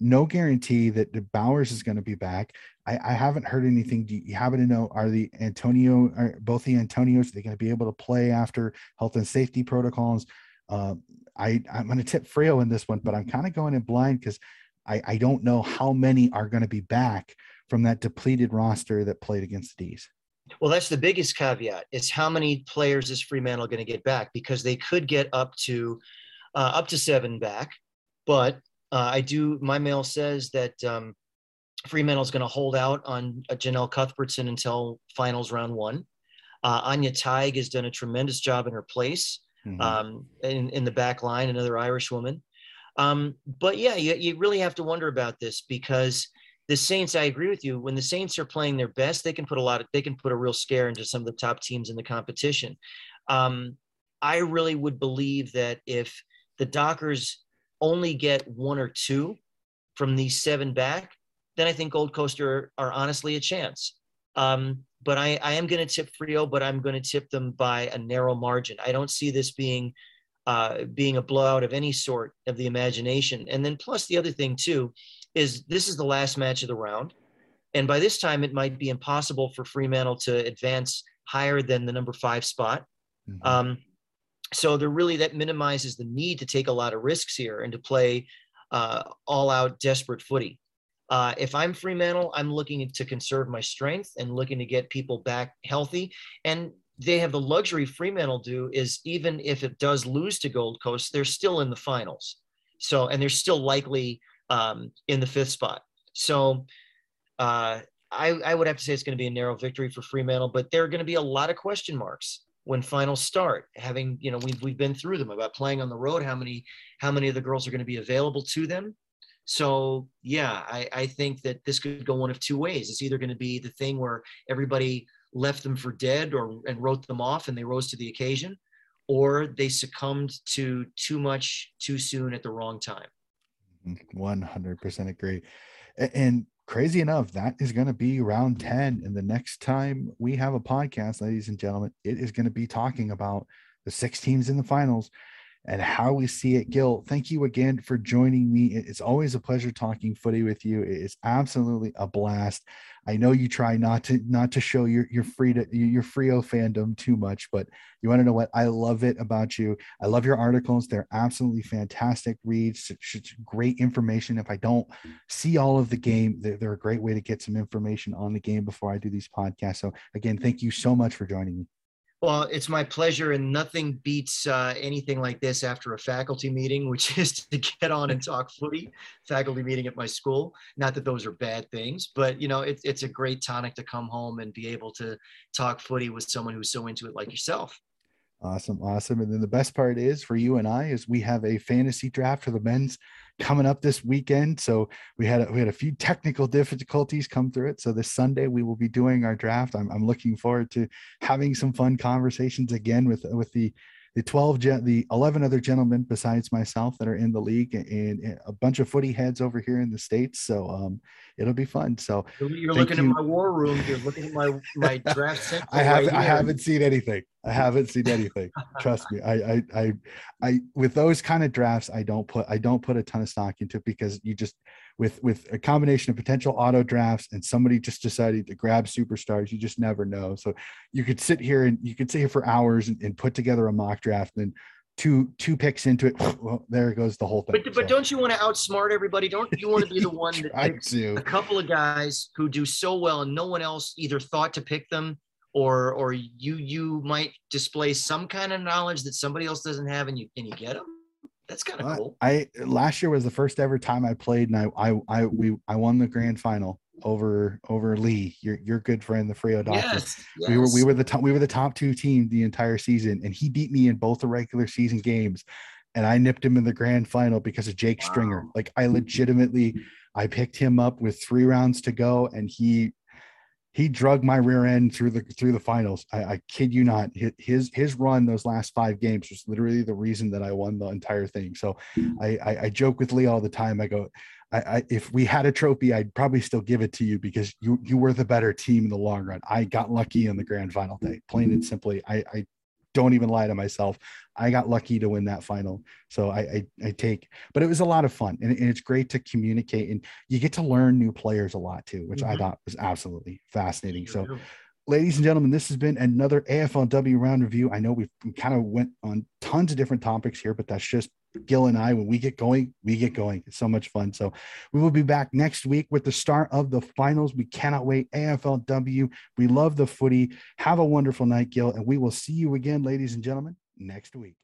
no guarantee that the Bowers is going to be back. I, I, haven't heard anything. Do you happen to know are the Antonio are both the Antonios are they going to be able to play after health and safety protocols? Uh, I I'm going to tip Freo in this one, but I'm kind of going in blind because I I don't know how many are going to be back from that depleted roster that played against the D's. Well, that's the biggest caveat. Is how many players is Fremantle going to get back? Because they could get up to uh, up to seven back, but uh, I do. My mail says that um, Fremantle is going to hold out on uh, Janelle Cuthbertson until finals round one. Uh, Aine Tighe has done a tremendous job in her place mm-hmm. um, in, in the back line, another Irish woman. Um, but yeah, you, you really have to wonder about this because the Saints, I agree with you. When the Saints are playing their best, they can put a lot of they can put a real scare into some of the top teams in the competition. Um, I really would believe that if the Dockers only get one or two from these seven back, then I think Gold Coast are, are honestly a chance. Um, but I, I am going to tip Freo, but I'm going to tip them by a narrow margin. I don't see this being uh, being a blowout of any sort of the imagination. And then plus the other thing too is this is the last match of the round. And by this time, it might be impossible for Fremantle to advance higher than the number five spot. Mm-hmm. Um, so there really that minimizes the need to take a lot of risks here and to play uh, all out desperate footy. Uh, if I'm Fremantle, I'm looking to conserve my strength and looking to get people back healthy. And they have the luxury Fremantle do is even if it does lose to Gold Coast, they're still in the finals. So, and they're still likely um, in the fifth spot. So uh, I, I would have to say it's going to be a narrow victory for Fremantle, but there are going to be a lot of question marks when finals start. Having you know we've we've been through them about playing on the road. How many how many of the girls are going to be available to them? So yeah, I, I think that this could go one of two ways. It's either going to be the thing where everybody left them for dead or and wrote them off and they rose to the occasion, or they succumbed to too much too soon at the wrong time. 100% agree. And crazy enough, that is going to be round 10. And the next time we have a podcast, ladies and gentlemen, it is going to be talking about the six teams in the finals. And how we see it. Gil, thank you again for joining me. It's always a pleasure talking footy with you. It's absolutely a blast. I know you try not to not to show your your free to your Freo fandom too much, but you want to know what I love it about you. I love your articles; they're absolutely fantastic reads. Great information. If I don't see all of the game, they're, they're a great way to get some information on the game before I do these podcasts. So again, thank you so much for joining me. Well, it's my pleasure, and nothing beats uh, anything like this after a faculty meeting, which is to get on and talk footy. Faculty meeting at my school. Not that those are bad things, but you know, it's it's a great tonic to come home and be able to talk footy with someone who's so into it like yourself. Awesome, awesome. And then the best part is for you and I is we have a fantasy draft for the men's coming up this weekend. So we had a, we had a few technical difficulties come through it. So this Sunday we will be doing our draft. I'm, I'm looking forward to having some fun conversations again with with the the 12 the 11 other gentlemen besides myself that are in the league and, and, a bunch of footy heads over here in the states so um it'll be fun so you're looking you. in my war room you're looking at my my draft i haven't right i haven't seen anything I haven't seen anything. Trust me. I, I, I, I, with those kind of drafts, I don't put, I don't put a ton of stock into it because you just, with, with a combination of potential auto drafts and somebody just decided to grab superstars, you just never know. So you could sit here and you could sit here for hours and, and put together a mock draft and two, two picks into it. Well, there goes the whole thing. But, but so. don't you want to outsmart everybody? Don't you want to be the one that picks a couple of guys who do so well and no one else either thought to pick them or or you you might display some kind of knowledge that somebody else doesn't have and you and you get them that's kind of cool i last year was the first ever time i played and i i i we i won the grand final over over lee your your good friend the Freo doctor yes, yes. we were we were the top we were the top two team the entire season and he beat me in both the regular season games and i nipped him in the grand final because of jake wow. stringer like i legitimately i picked him up with three rounds to go and he he drug my rear end through the through the finals. I, I, kid you not. His his run those last five games was literally the reason that I won the entire thing. So I I, I joke with Lee all the time. I go, I, I, if we had a trophy, I'd probably still give it to you because you you were the better team in the long run. I got lucky in the grand final day. Plain and simply, I, I don't even lie to myself. I got lucky to win that final. So I, I, I take, but it was a lot of fun and, and, it's great to communicate and you get to learn new players a lot too, which mm-hmm. I thought was absolutely fascinating. So ladies and gentlemen, this has been another AFLW round review. I know we've we kind of went on tons of different topics here, but that's just Gil and I. When we get going, we get going. It's so much fun. So we will be back next week with the start of the finals. We cannot wait. AFLW. We love the footy. Have a wonderful night, Gil, and we will see you again, ladies and gentlemen, next week.